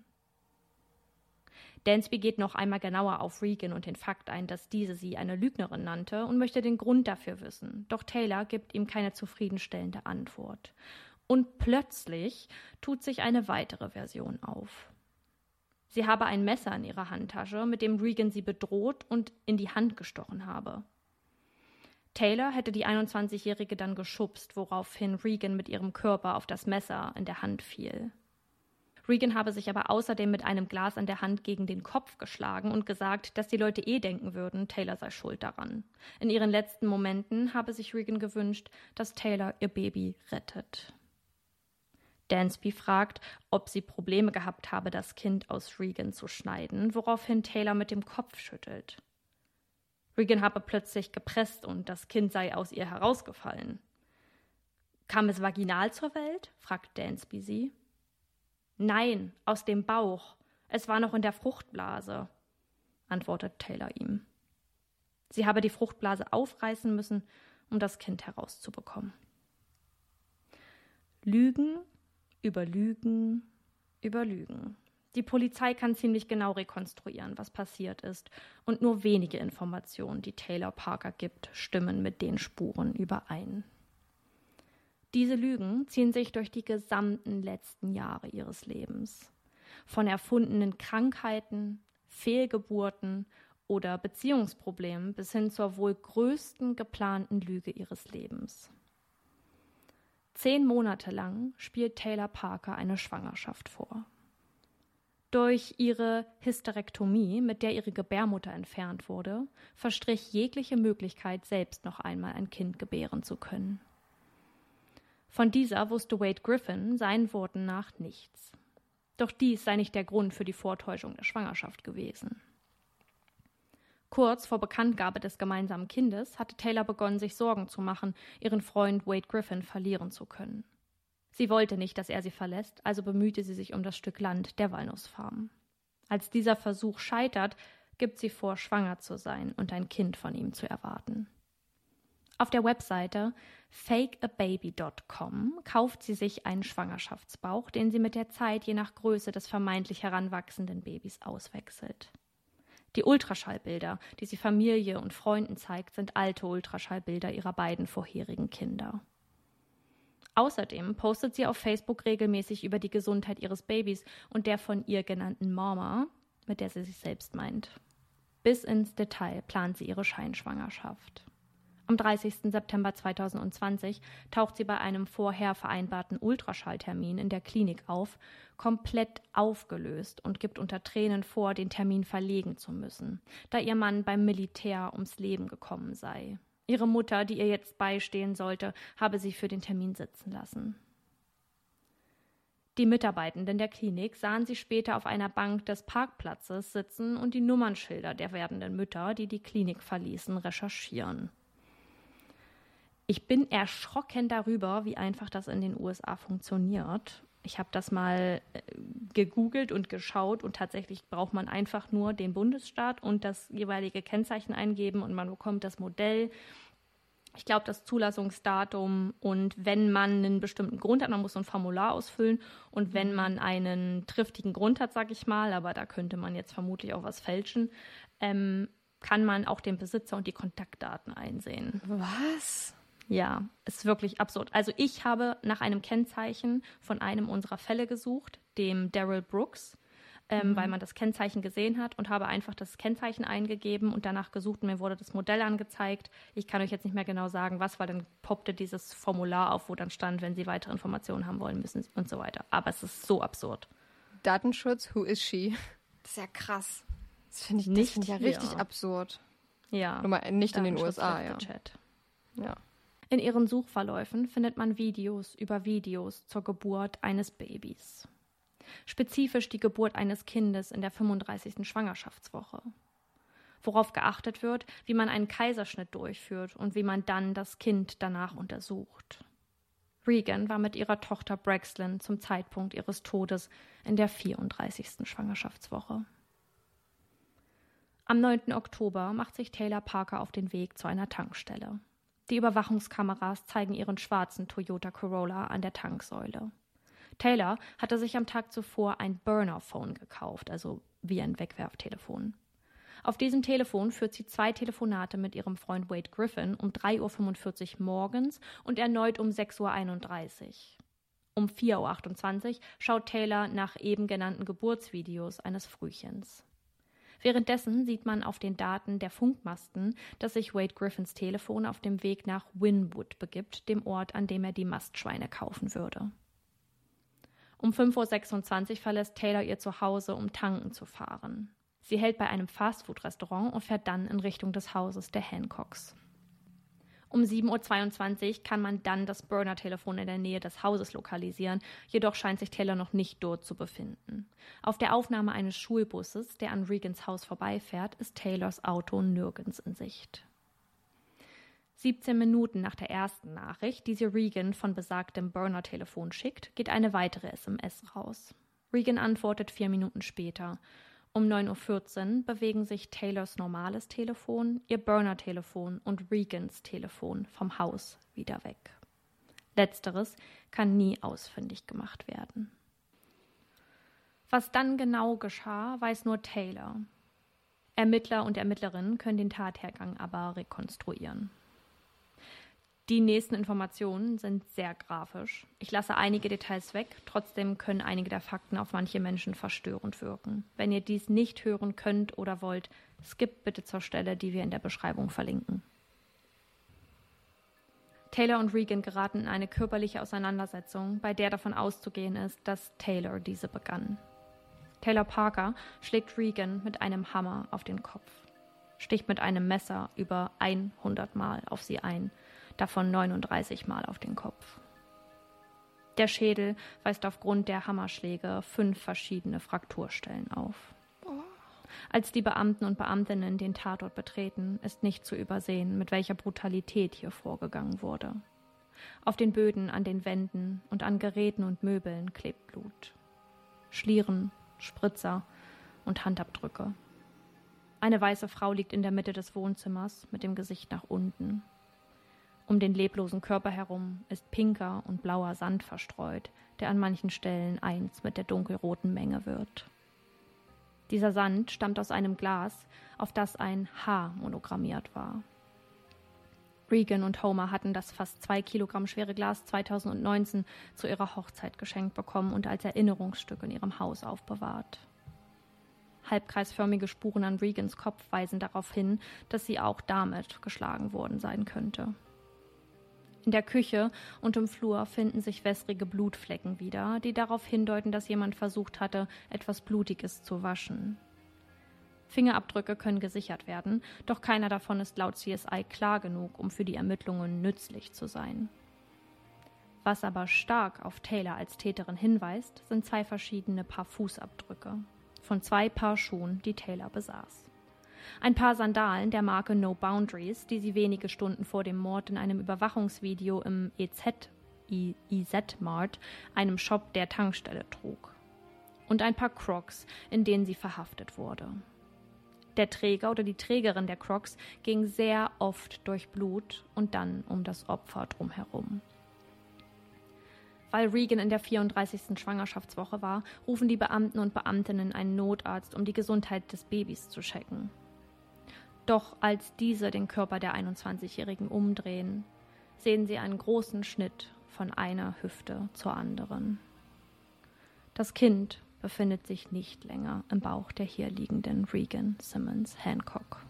S3: Dansby geht noch einmal genauer auf Regan und den Fakt ein, dass diese sie eine Lügnerin nannte und möchte den Grund dafür wissen. Doch Taylor gibt ihm keine zufriedenstellende Antwort. Und plötzlich tut sich eine weitere Version auf. Sie habe ein Messer in ihrer Handtasche, mit dem Regan sie bedroht und in die Hand gestochen habe. Taylor hätte die 21-Jährige dann geschubst, woraufhin Regan mit ihrem Körper auf das Messer in der Hand fiel. Regan habe sich aber außerdem mit einem Glas an der Hand gegen den Kopf geschlagen und gesagt, dass die Leute eh denken würden, Taylor sei schuld daran. In ihren letzten Momenten habe sich Regan gewünscht, dass Taylor ihr Baby rettet. Dansby fragt, ob sie Probleme gehabt habe, das Kind aus Regan zu schneiden, woraufhin Taylor mit dem Kopf schüttelt. Regan habe plötzlich gepresst und das Kind sei aus ihr herausgefallen. Kam es vaginal zur Welt? fragt Dansby sie. Nein, aus dem Bauch. Es war noch in der Fruchtblase, antwortet Taylor ihm. Sie habe die Fruchtblase aufreißen müssen, um das Kind herauszubekommen. Lügen über Lügen, über Lügen. Die Polizei kann ziemlich genau rekonstruieren, was passiert ist, und nur wenige Informationen, die Taylor Parker gibt, stimmen mit den Spuren überein. Diese Lügen ziehen sich durch die gesamten letzten Jahre ihres Lebens. Von erfundenen Krankheiten, Fehlgeburten oder Beziehungsproblemen bis hin zur wohl größten geplanten Lüge ihres Lebens. Zehn Monate lang spielt Taylor Parker eine Schwangerschaft vor. Durch ihre Hysterektomie, mit der ihre Gebärmutter entfernt wurde, verstrich jegliche Möglichkeit, selbst noch einmal ein Kind gebären zu können. Von dieser wusste Wade Griffin seinen Worten nach nichts. Doch dies sei nicht der Grund für die Vortäuschung der Schwangerschaft gewesen. Kurz vor Bekanntgabe des gemeinsamen Kindes hatte Taylor begonnen, sich Sorgen zu machen, ihren Freund Wade Griffin verlieren zu können. Sie wollte nicht, dass er sie verlässt, also bemühte sie sich um das Stück Land der Walnussfarm. Als dieser Versuch scheitert, gibt sie vor, schwanger zu sein und ein Kind von ihm zu erwarten. Auf der Webseite fakeababy.com kauft sie sich einen Schwangerschaftsbauch, den sie mit der Zeit je nach Größe des vermeintlich heranwachsenden Babys auswechselt. Die Ultraschallbilder, die sie Familie und Freunden zeigt, sind alte Ultraschallbilder ihrer beiden vorherigen Kinder. Außerdem postet sie auf Facebook regelmäßig über die Gesundheit ihres Babys und der von ihr genannten Mama, mit der sie sich selbst meint. Bis ins Detail plant sie ihre Scheinschwangerschaft. Am 30. September 2020 taucht sie bei einem vorher vereinbarten Ultraschalltermin in der Klinik auf, komplett aufgelöst und gibt unter Tränen vor, den Termin verlegen zu müssen, da ihr Mann beim Militär ums Leben gekommen sei. Ihre Mutter, die ihr jetzt beistehen sollte, habe sie für den Termin sitzen lassen. Die Mitarbeitenden der Klinik sahen sie später auf einer Bank des Parkplatzes sitzen und die Nummernschilder der werdenden Mütter, die die Klinik verließen, recherchieren. Ich bin erschrocken darüber, wie einfach das in den USA funktioniert. Ich habe das mal äh, gegoogelt und geschaut und tatsächlich braucht man einfach nur den Bundesstaat und das jeweilige Kennzeichen eingeben und man bekommt das Modell. Ich glaube, das Zulassungsdatum und wenn man einen bestimmten Grund hat, man muss so ein Formular ausfüllen und wenn man einen triftigen Grund hat, sage ich mal, aber da könnte man jetzt vermutlich auch was fälschen, ähm, kann man auch den Besitzer und die Kontaktdaten einsehen.
S2: Was?
S3: Ja, ist wirklich absurd. Also ich habe nach einem Kennzeichen von einem unserer Fälle gesucht, dem Daryl Brooks, ähm, mhm. weil man das Kennzeichen gesehen hat und habe einfach das Kennzeichen eingegeben und danach gesucht und mir wurde das Modell angezeigt. Ich kann euch jetzt nicht mehr genau sagen, was, weil dann poppte dieses Formular auf, wo dann stand, wenn Sie weitere Informationen haben wollen, müssen und so weiter. Aber es ist so absurd.
S2: Datenschutz, who is she? Das ist ja krass. Das finde ich, nicht find ich ja richtig absurd.
S3: Ja.
S2: Nur mal nicht in den USA, ja.
S3: Chat.
S2: Ja.
S3: In ihren Suchverläufen findet man Videos über Videos zur Geburt eines Babys. Spezifisch die Geburt eines Kindes in der 35. Schwangerschaftswoche. Worauf geachtet wird, wie man einen Kaiserschnitt durchführt und wie man dann das Kind danach untersucht. Regan war mit ihrer Tochter Braxlin zum Zeitpunkt ihres Todes in der 34. Schwangerschaftswoche. Am 9. Oktober macht sich Taylor Parker auf den Weg zu einer Tankstelle. Die Überwachungskameras zeigen ihren schwarzen Toyota Corolla an der Tanksäule. Taylor hatte sich am Tag zuvor ein Burner-Phone gekauft, also wie ein Wegwerftelefon. Auf diesem Telefon führt sie zwei Telefonate mit ihrem Freund Wade Griffin um 3.45 Uhr morgens und erneut um 6.31 Uhr. Um 4.28 Uhr schaut Taylor nach eben genannten Geburtsvideos eines Frühchens. Währenddessen sieht man auf den Daten der Funkmasten, dass sich Wade Griffins Telefon auf dem Weg nach Winwood begibt, dem Ort, an dem er die Mastschweine kaufen würde. Um 5.26 Uhr verlässt Taylor ihr Zuhause, um tanken zu fahren. Sie hält bei einem Fastfood-Restaurant und fährt dann in Richtung des Hauses der Hancocks. Um 7.22 Uhr kann man dann das Burner-Telefon in der Nähe des Hauses lokalisieren, jedoch scheint sich Taylor noch nicht dort zu befinden. Auf der Aufnahme eines Schulbusses, der an Regans Haus vorbeifährt, ist Taylors Auto nirgends in Sicht. 17 Minuten nach der ersten Nachricht, die sie Regan von besagtem Burner-Telefon schickt, geht eine weitere SMS raus. Regan antwortet vier Minuten später. Um 9.14 Uhr bewegen sich Taylors normales Telefon, ihr Burner-Telefon und Regans Telefon vom Haus wieder weg. Letzteres kann nie ausfindig gemacht werden. Was dann genau geschah, weiß nur Taylor. Ermittler und Ermittlerinnen können den Tathergang aber rekonstruieren. Die nächsten Informationen sind sehr grafisch. Ich lasse einige Details weg, trotzdem können einige der Fakten auf manche Menschen verstörend wirken. Wenn ihr dies nicht hören könnt oder wollt, skippt bitte zur Stelle, die wir in der Beschreibung verlinken. Taylor und Regan geraten in eine körperliche Auseinandersetzung, bei der davon auszugehen ist, dass Taylor diese begann. Taylor Parker schlägt Regan mit einem Hammer auf den Kopf, sticht mit einem Messer über 100 Mal auf sie ein davon 39 Mal auf den Kopf. Der Schädel weist aufgrund der Hammerschläge fünf verschiedene Frakturstellen auf. Als die Beamten und Beamtinnen den Tatort betreten, ist nicht zu übersehen, mit welcher Brutalität hier vorgegangen wurde. Auf den Böden, an den Wänden und an Geräten und Möbeln klebt Blut. Schlieren, Spritzer und Handabdrücke. Eine weiße Frau liegt in der Mitte des Wohnzimmers mit dem Gesicht nach unten. Um den leblosen Körper herum ist pinker und blauer Sand verstreut, der an manchen Stellen eins mit der dunkelroten Menge wird. Dieser Sand stammt aus einem Glas, auf das ein H monogrammiert war. Regan und Homer hatten das fast zwei Kilogramm schwere Glas 2019 zu ihrer Hochzeit geschenkt bekommen und als Erinnerungsstück in ihrem Haus aufbewahrt. Halbkreisförmige Spuren an Regans Kopf weisen darauf hin, dass sie auch damit geschlagen worden sein könnte. In der Küche und im Flur finden sich wässrige Blutflecken wieder, die darauf hindeuten, dass jemand versucht hatte, etwas Blutiges zu waschen. Fingerabdrücke können gesichert werden, doch keiner davon ist laut CSI klar genug, um für die Ermittlungen nützlich zu sein. Was aber stark auf Taylor als Täterin hinweist, sind zwei verschiedene Paar Fußabdrücke von zwei Paar Schuhen, die Taylor besaß. Ein paar Sandalen der Marke No Boundaries, die sie wenige Stunden vor dem Mord in einem Überwachungsvideo im EZ IZ Mart, einem Shop der Tankstelle trug. Und ein paar Crocs, in denen sie verhaftet wurde. Der Träger oder die Trägerin der Crocs ging sehr oft durch Blut und dann um das Opfer drumherum. Weil Regan in der 34. Schwangerschaftswoche war, rufen die Beamten und Beamtinnen einen Notarzt, um die Gesundheit des Babys zu checken. Doch als diese den Körper der 21-Jährigen umdrehen, sehen sie einen großen Schnitt von einer Hüfte zur anderen. Das Kind befindet sich nicht länger im Bauch der hier liegenden Regan Simmons Hancock.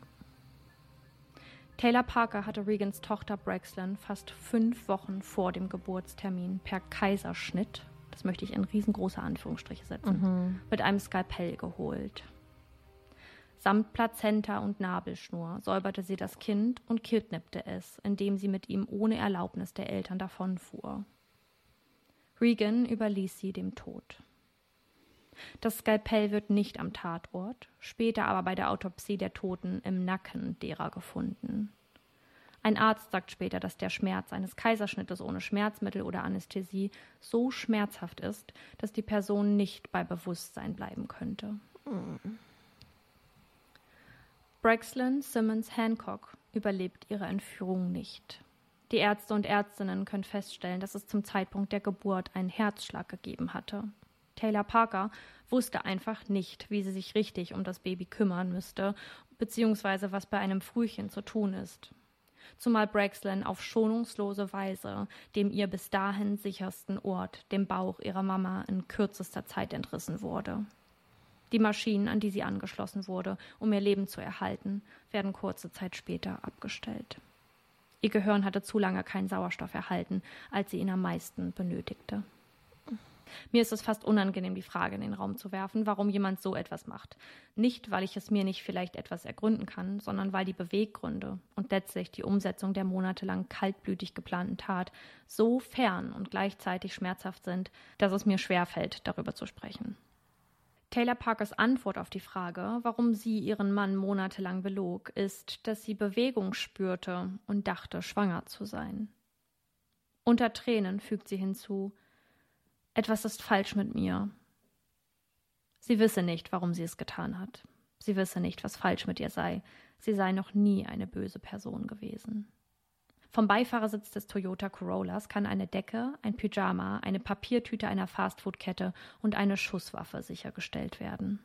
S3: Taylor Parker hatte Regans Tochter Braxton fast fünf Wochen vor dem Geburtstermin per Kaiserschnitt, das möchte ich in riesengroße Anführungsstriche setzen, mhm. mit einem Skalpell geholt. Samt Plazenta und Nabelschnur säuberte sie das Kind und kidnappte es, indem sie mit ihm ohne Erlaubnis der Eltern davonfuhr. Regan überließ sie dem Tod. Das Skalpell wird nicht am Tatort, später aber bei der Autopsie der Toten im Nacken derer gefunden. Ein Arzt sagt später, dass der Schmerz eines Kaiserschnittes ohne Schmerzmittel oder Anästhesie so schmerzhaft ist, dass die Person nicht bei Bewusstsein bleiben könnte. Mhm. Braxlin Simmons Hancock überlebt ihre Entführung nicht. Die Ärzte und Ärztinnen können feststellen, dass es zum Zeitpunkt der Geburt einen Herzschlag gegeben hatte. Taylor Parker wusste einfach nicht, wie sie sich richtig um das Baby kümmern müsste, beziehungsweise was bei einem Frühchen zu tun ist. Zumal Braxlin auf schonungslose Weise dem ihr bis dahin sichersten Ort, dem Bauch ihrer Mama, in kürzester Zeit entrissen wurde. Die Maschinen, an die sie angeschlossen wurde, um ihr Leben zu erhalten, werden kurze Zeit später abgestellt. Ihr Gehirn hatte zu lange keinen Sauerstoff erhalten, als sie ihn am meisten benötigte. Mir ist es fast unangenehm, die Frage in den Raum zu werfen, warum jemand so etwas macht. Nicht, weil ich es mir nicht vielleicht etwas ergründen kann, sondern weil die Beweggründe und letztlich die Umsetzung der monatelang kaltblütig geplanten Tat so fern und gleichzeitig schmerzhaft sind, dass es mir schwerfällt, darüber zu sprechen. Taylor Parkers Antwort auf die Frage, warum sie ihren Mann monatelang belog, ist, dass sie Bewegung spürte und dachte, schwanger zu sein. Unter Tränen fügt sie hinzu, etwas ist falsch mit mir. Sie wisse nicht, warum sie es getan hat. Sie wisse nicht, was falsch mit ihr sei. Sie sei noch nie eine böse Person gewesen. Vom Beifahrersitz des Toyota Corollas kann eine Decke, ein Pyjama, eine Papiertüte einer Fastfood-Kette und eine Schusswaffe sichergestellt werden.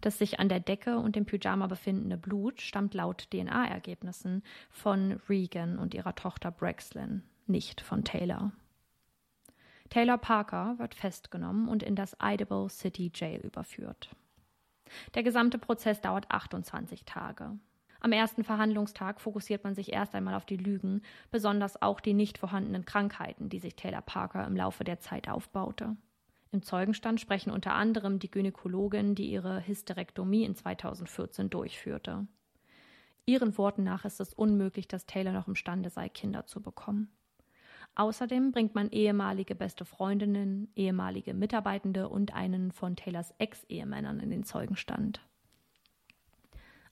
S3: Das sich an der Decke und dem Pyjama befindende Blut stammt laut DNA-Ergebnissen von Regan und ihrer Tochter Braxlin, nicht von Taylor. Taylor Parker wird festgenommen und in das Idaho City Jail überführt. Der gesamte Prozess dauert 28 Tage. Am ersten Verhandlungstag fokussiert man sich erst einmal auf die Lügen, besonders auch die nicht vorhandenen Krankheiten, die sich Taylor Parker im Laufe der Zeit aufbaute. Im Zeugenstand sprechen unter anderem die Gynäkologin, die ihre Hysterektomie in 2014 durchführte. Ihren Worten nach ist es unmöglich, dass Taylor noch imstande sei, Kinder zu bekommen. Außerdem bringt man ehemalige beste Freundinnen, ehemalige Mitarbeitende und einen von Taylors Ex-Ehemännern in den Zeugenstand.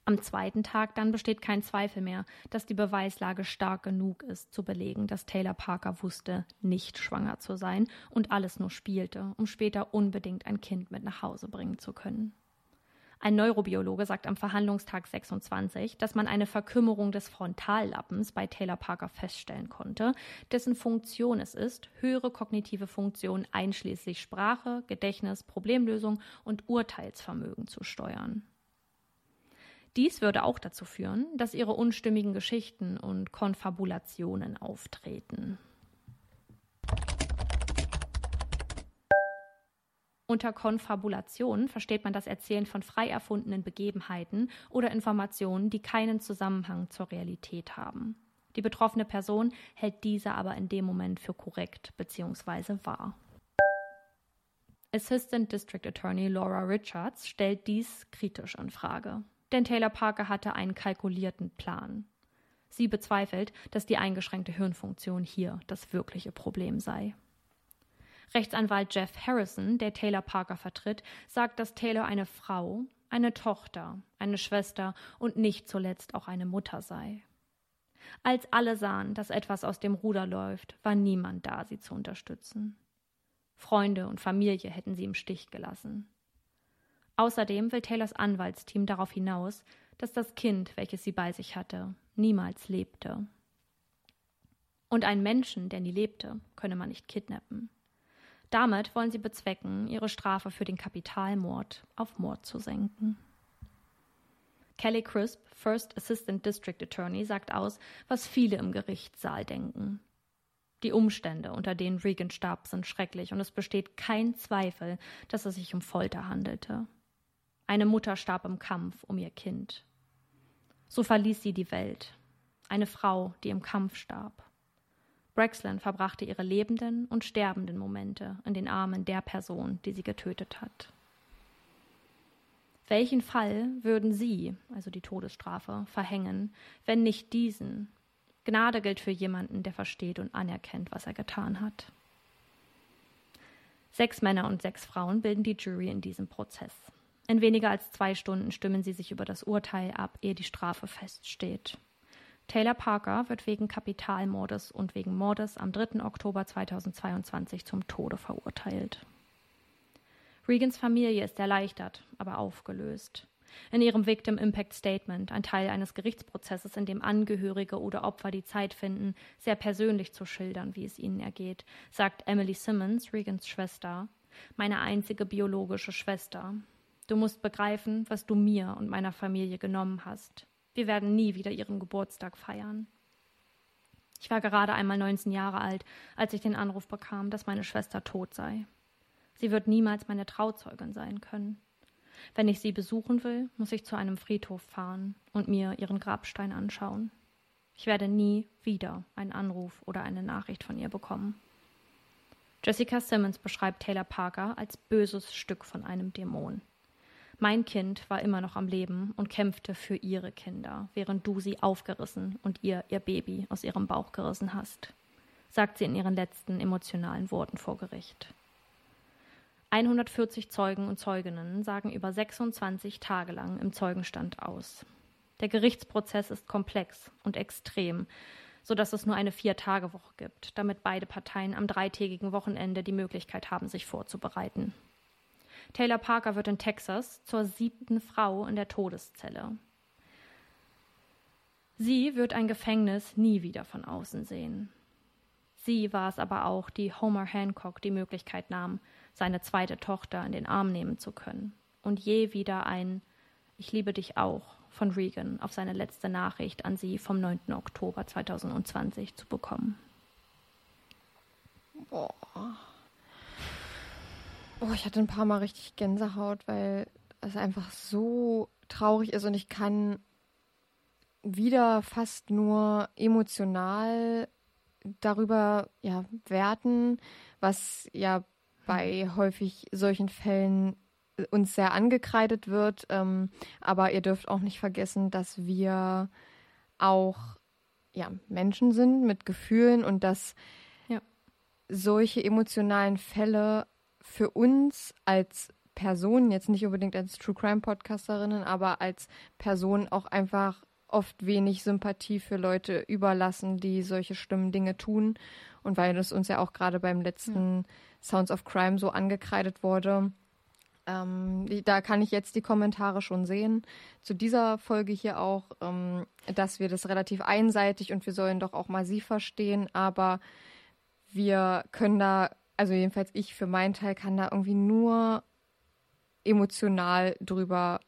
S3: Am zweiten Tag dann besteht kein Zweifel mehr, dass die Beweislage stark genug ist, zu belegen, dass Taylor Parker wusste, nicht schwanger zu sein und alles nur spielte, um später unbedingt ein Kind mit nach Hause bringen zu können. Ein Neurobiologe sagt am Verhandlungstag 26, dass man eine Verkümmerung des Frontallappens bei Taylor Parker feststellen konnte, dessen Funktion es ist, höhere kognitive Funktionen einschließlich Sprache, Gedächtnis, Problemlösung und Urteilsvermögen zu steuern. Dies würde auch dazu führen, dass ihre unstimmigen Geschichten und Konfabulationen auftreten. Unter Konfabulation versteht man das Erzählen von frei erfundenen Begebenheiten oder Informationen, die keinen Zusammenhang zur Realität haben. Die betroffene Person hält diese aber in dem Moment für korrekt bzw. wahr. Assistant District Attorney Laura Richards stellt dies kritisch in Frage, denn Taylor Parker hatte einen kalkulierten Plan. Sie bezweifelt, dass die eingeschränkte Hirnfunktion hier das wirkliche Problem sei. Rechtsanwalt Jeff Harrison, der Taylor Parker vertritt, sagt, dass Taylor eine Frau, eine Tochter, eine Schwester und nicht zuletzt auch eine Mutter sei. Als alle sahen, dass etwas aus dem Ruder läuft, war niemand da, sie zu unterstützen. Freunde und Familie hätten sie im Stich gelassen. Außerdem will Taylors Anwaltsteam darauf hinaus, dass das Kind, welches sie bei sich hatte, niemals lebte. Und einen Menschen, der nie lebte, könne man nicht kidnappen. Damit wollen sie bezwecken, ihre Strafe für den Kapitalmord auf Mord zu senken. Kelly Crisp, First Assistant District Attorney, sagt aus, was viele im Gerichtssaal denken. Die Umstände, unter denen Regan starb, sind schrecklich und es besteht kein Zweifel, dass es sich um Folter handelte. Eine Mutter starb im Kampf um ihr Kind. So verließ sie die Welt. Eine Frau, die im Kampf starb. Braxland verbrachte ihre lebenden und sterbenden Momente in den Armen der Person, die sie getötet hat. Welchen Fall würden Sie, also die Todesstrafe, verhängen, wenn nicht diesen? Gnade gilt für jemanden, der versteht und anerkennt, was er getan hat. Sechs Männer und sechs Frauen bilden die Jury in diesem Prozess. In weniger als zwei Stunden stimmen sie sich über das Urteil ab, ehe die Strafe feststeht. Taylor Parker wird wegen Kapitalmordes und wegen Mordes am 3. Oktober 2022 zum Tode verurteilt. Regans Familie ist erleichtert, aber aufgelöst. In ihrem Victim Impact Statement, ein Teil eines Gerichtsprozesses, in dem Angehörige oder Opfer die Zeit finden, sehr persönlich zu schildern, wie es ihnen ergeht, sagt Emily Simmons, Regans Schwester, meine einzige biologische Schwester. Du musst begreifen, was du mir und meiner Familie genommen hast. Wir werden nie wieder ihren Geburtstag feiern. Ich war gerade einmal 19 Jahre alt, als ich den Anruf bekam, dass meine Schwester tot sei. Sie wird niemals meine Trauzeugin sein können. Wenn ich sie besuchen will, muss ich zu einem Friedhof fahren und mir ihren Grabstein anschauen. Ich werde nie wieder einen Anruf oder eine Nachricht von ihr bekommen. Jessica Simmons beschreibt Taylor Parker als böses Stück von einem Dämon. Mein Kind war immer noch am Leben und kämpfte für ihre Kinder, während du sie aufgerissen und ihr ihr Baby aus ihrem Bauch gerissen hast, sagt sie in ihren letzten emotionalen Worten vor Gericht. 140 Zeugen und Zeuginnen sagen über 26 Tage lang im Zeugenstand aus. Der Gerichtsprozess ist komplex und extrem, so dass es nur eine Vier-Tage-Woche gibt, damit beide Parteien am dreitägigen Wochenende die Möglichkeit haben, sich vorzubereiten. Taylor Parker wird in Texas zur siebten Frau in der Todeszelle. Sie wird ein Gefängnis nie wieder von außen sehen. Sie war es aber auch, die Homer Hancock die Möglichkeit nahm, seine zweite Tochter in den Arm nehmen zu können und je wieder ein Ich liebe dich auch von Regan auf seine letzte Nachricht an sie vom 9. Oktober 2020 zu bekommen.
S2: Boah. Oh, ich hatte ein paar Mal richtig Gänsehaut, weil es einfach so traurig ist und ich kann wieder fast nur emotional darüber ja werten, was ja bei häufig solchen Fällen uns sehr angekreidet wird. Ähm, aber ihr dürft auch nicht vergessen, dass wir auch ja, Menschen sind mit Gefühlen und dass ja. solche emotionalen Fälle für uns als Personen, jetzt nicht unbedingt als True Crime Podcasterinnen, aber als Personen auch einfach oft wenig Sympathie für Leute überlassen, die solche schlimmen Dinge tun. Und weil das uns ja auch gerade beim letzten ja. Sounds of Crime so angekreidet wurde, Ähm, da kann ich jetzt die Kommentare schon sehen. Zu dieser Folge hier auch, ähm, dass wir das relativ einseitig und wir sollen doch auch mal sie verstehen, aber wir können da, also jedenfalls ich für meinen Teil kann da irgendwie nur emotional drüber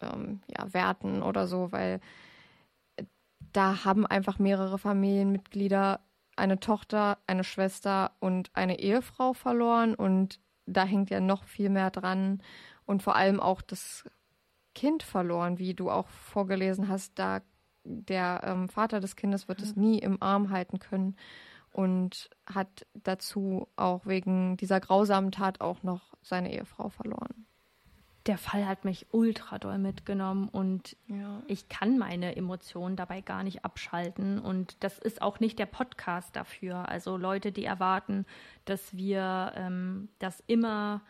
S2: ähm, ja, werten oder so, weil da haben einfach mehrere Familienmitglieder eine Tochter, eine Schwester und eine Ehefrau verloren und da hängt ja noch viel mehr dran und vor allem auch das Kind verloren, wie du auch vorgelesen hast, da der ähm, Vater des Kindes wird es nie im Arm halten können und hat dazu auch wegen dieser grausamen Tat auch noch seine Ehefrau verloren.
S3: Der Fall hat mich ultra doll mitgenommen und
S2: Ja.
S3: ich kann meine Emotionen dabei gar nicht abschalten. Und das ist auch nicht der Podcast dafür. Also Leute, die erwarten, dass wir ähm, das immer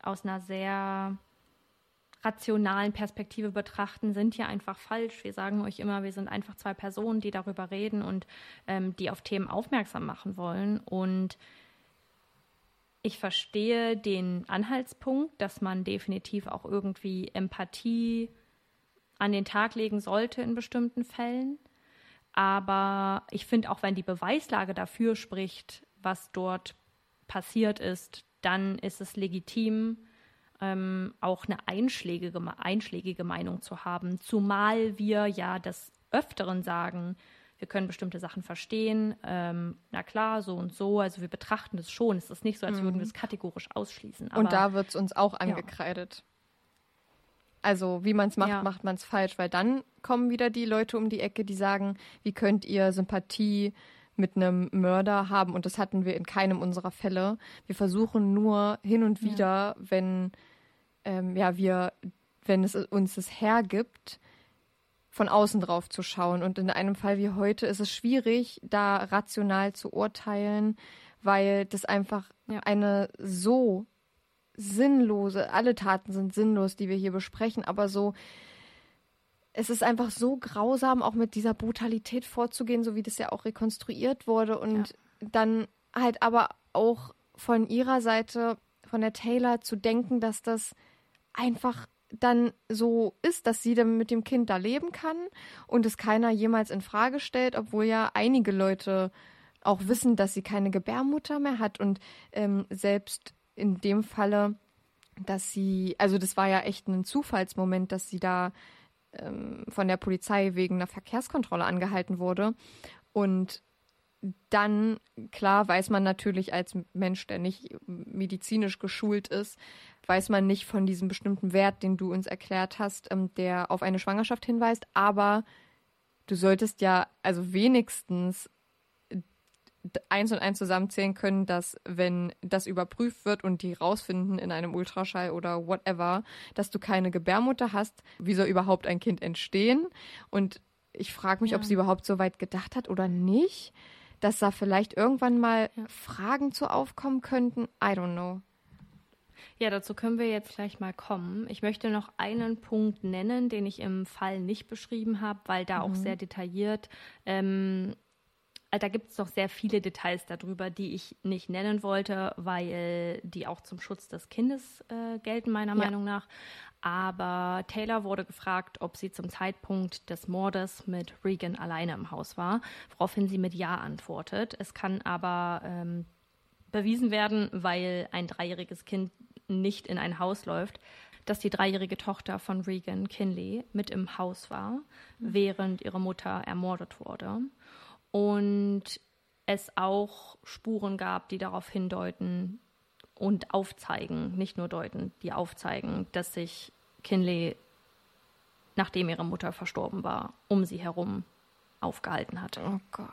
S3: aus einer sehr rationalen Perspektive betrachten, sind hier einfach falsch. Wir sagen euch immer, wir sind einfach zwei Personen, die darüber reden und ähm, die auf Themen aufmerksam machen wollen. Und ich verstehe den Anhaltspunkt, dass man definitiv auch irgendwie Empathie an den Tag legen sollte in bestimmten Fällen. Aber ich finde auch, wenn die Beweislage dafür spricht, was dort passiert ist, dann ist es legitim, ähm, auch eine einschlägige, einschlägige Meinung zu haben. Zumal wir ja des Öfteren sagen, wir können bestimmte Sachen verstehen. Ähm, na klar, so und so. Also wir betrachten es schon. Es ist nicht so, als würden wir es kategorisch ausschließen. Aber
S2: Und da wird es uns auch angekreidet. Also wie man es macht,
S3: Ja.
S2: macht man es falsch, weil dann kommen wieder die Leute um die Ecke, die sagen, wie könnt ihr Sympathie mit einem Mörder haben? Und das hatten wir in keinem unserer Fälle. Wir versuchen nur hin und wieder, wenn ähm, ja wir, wenn es uns es hergibt, von außen drauf zu schauen. Und in einem Fall wie heute ist es schwierig, da rational zu urteilen, weil das einfach
S3: Ja.
S2: eine so sinnlose, alle Taten sind sinnlos, die wir hier besprechen, aber so, es ist einfach so grausam, auch mit dieser Brutalität vorzugehen, so wie das ja auch rekonstruiert wurde und dann halt aber auch von ihrer Seite, von der Taylor zu denken, dass das einfach dann so ist, dass sie dann mit dem Kind da leben kann und es keiner jemals in Frage stellt, obwohl ja einige Leute auch wissen, dass sie keine Gebärmutter mehr hat und ähm, selbst in dem Falle, dass sie, also das war ja echt ein Zufallsmoment, dass sie da ähm, von der Polizei wegen einer Verkehrskontrolle angehalten wurde und dann, klar, weiß man natürlich als Mensch, der nicht medizinisch geschult ist, weiß man nicht von diesem bestimmten Wert, den du uns erklärt hast, ähm, der auf eine Schwangerschaft hinweist, aber du solltest ja also wenigstens eins und eins zusammenzählen können, dass wenn das überprüft wird und die rausfinden in einem Ultraschall oder whatever, dass du keine Gebärmutter hast, wie soll überhaupt ein Kind entstehen? Und ich frage mich, ob sie überhaupt so weit gedacht hat oder nicht, dass da vielleicht irgendwann mal Fragen zu aufkommen könnten. I don't know.
S3: Ja, dazu können wir jetzt gleich mal kommen. Ich möchte noch einen Punkt nennen, den ich im Fall nicht beschrieben habe, weil da auch sehr detailliert, ähm, äh, da gibt es noch sehr viele Details darüber, die ich nicht nennen wollte, weil die auch zum Schutz des Kindes äh, gelten, meiner Meinung nach. Aber Taylor wurde gefragt, ob sie zum Zeitpunkt des Mordes mit Regan alleine im Haus war, woraufhin sie mit Ja antwortet. Es kann aber ähm, bewiesen werden, weil ein dreijähriges Kind nicht in ein Haus läuft, dass die dreijährige Tochter von Regan Kinley mit im Haus war, während ihre Mutter ermordet wurde. Und es auch Spuren gab, die darauf hindeuten und aufzeigen, nicht nur deuten, die aufzeigen, dass sich Kinley, nachdem ihre Mutter verstorben war, um sie herum aufgehalten hatte.
S2: Oh Gott.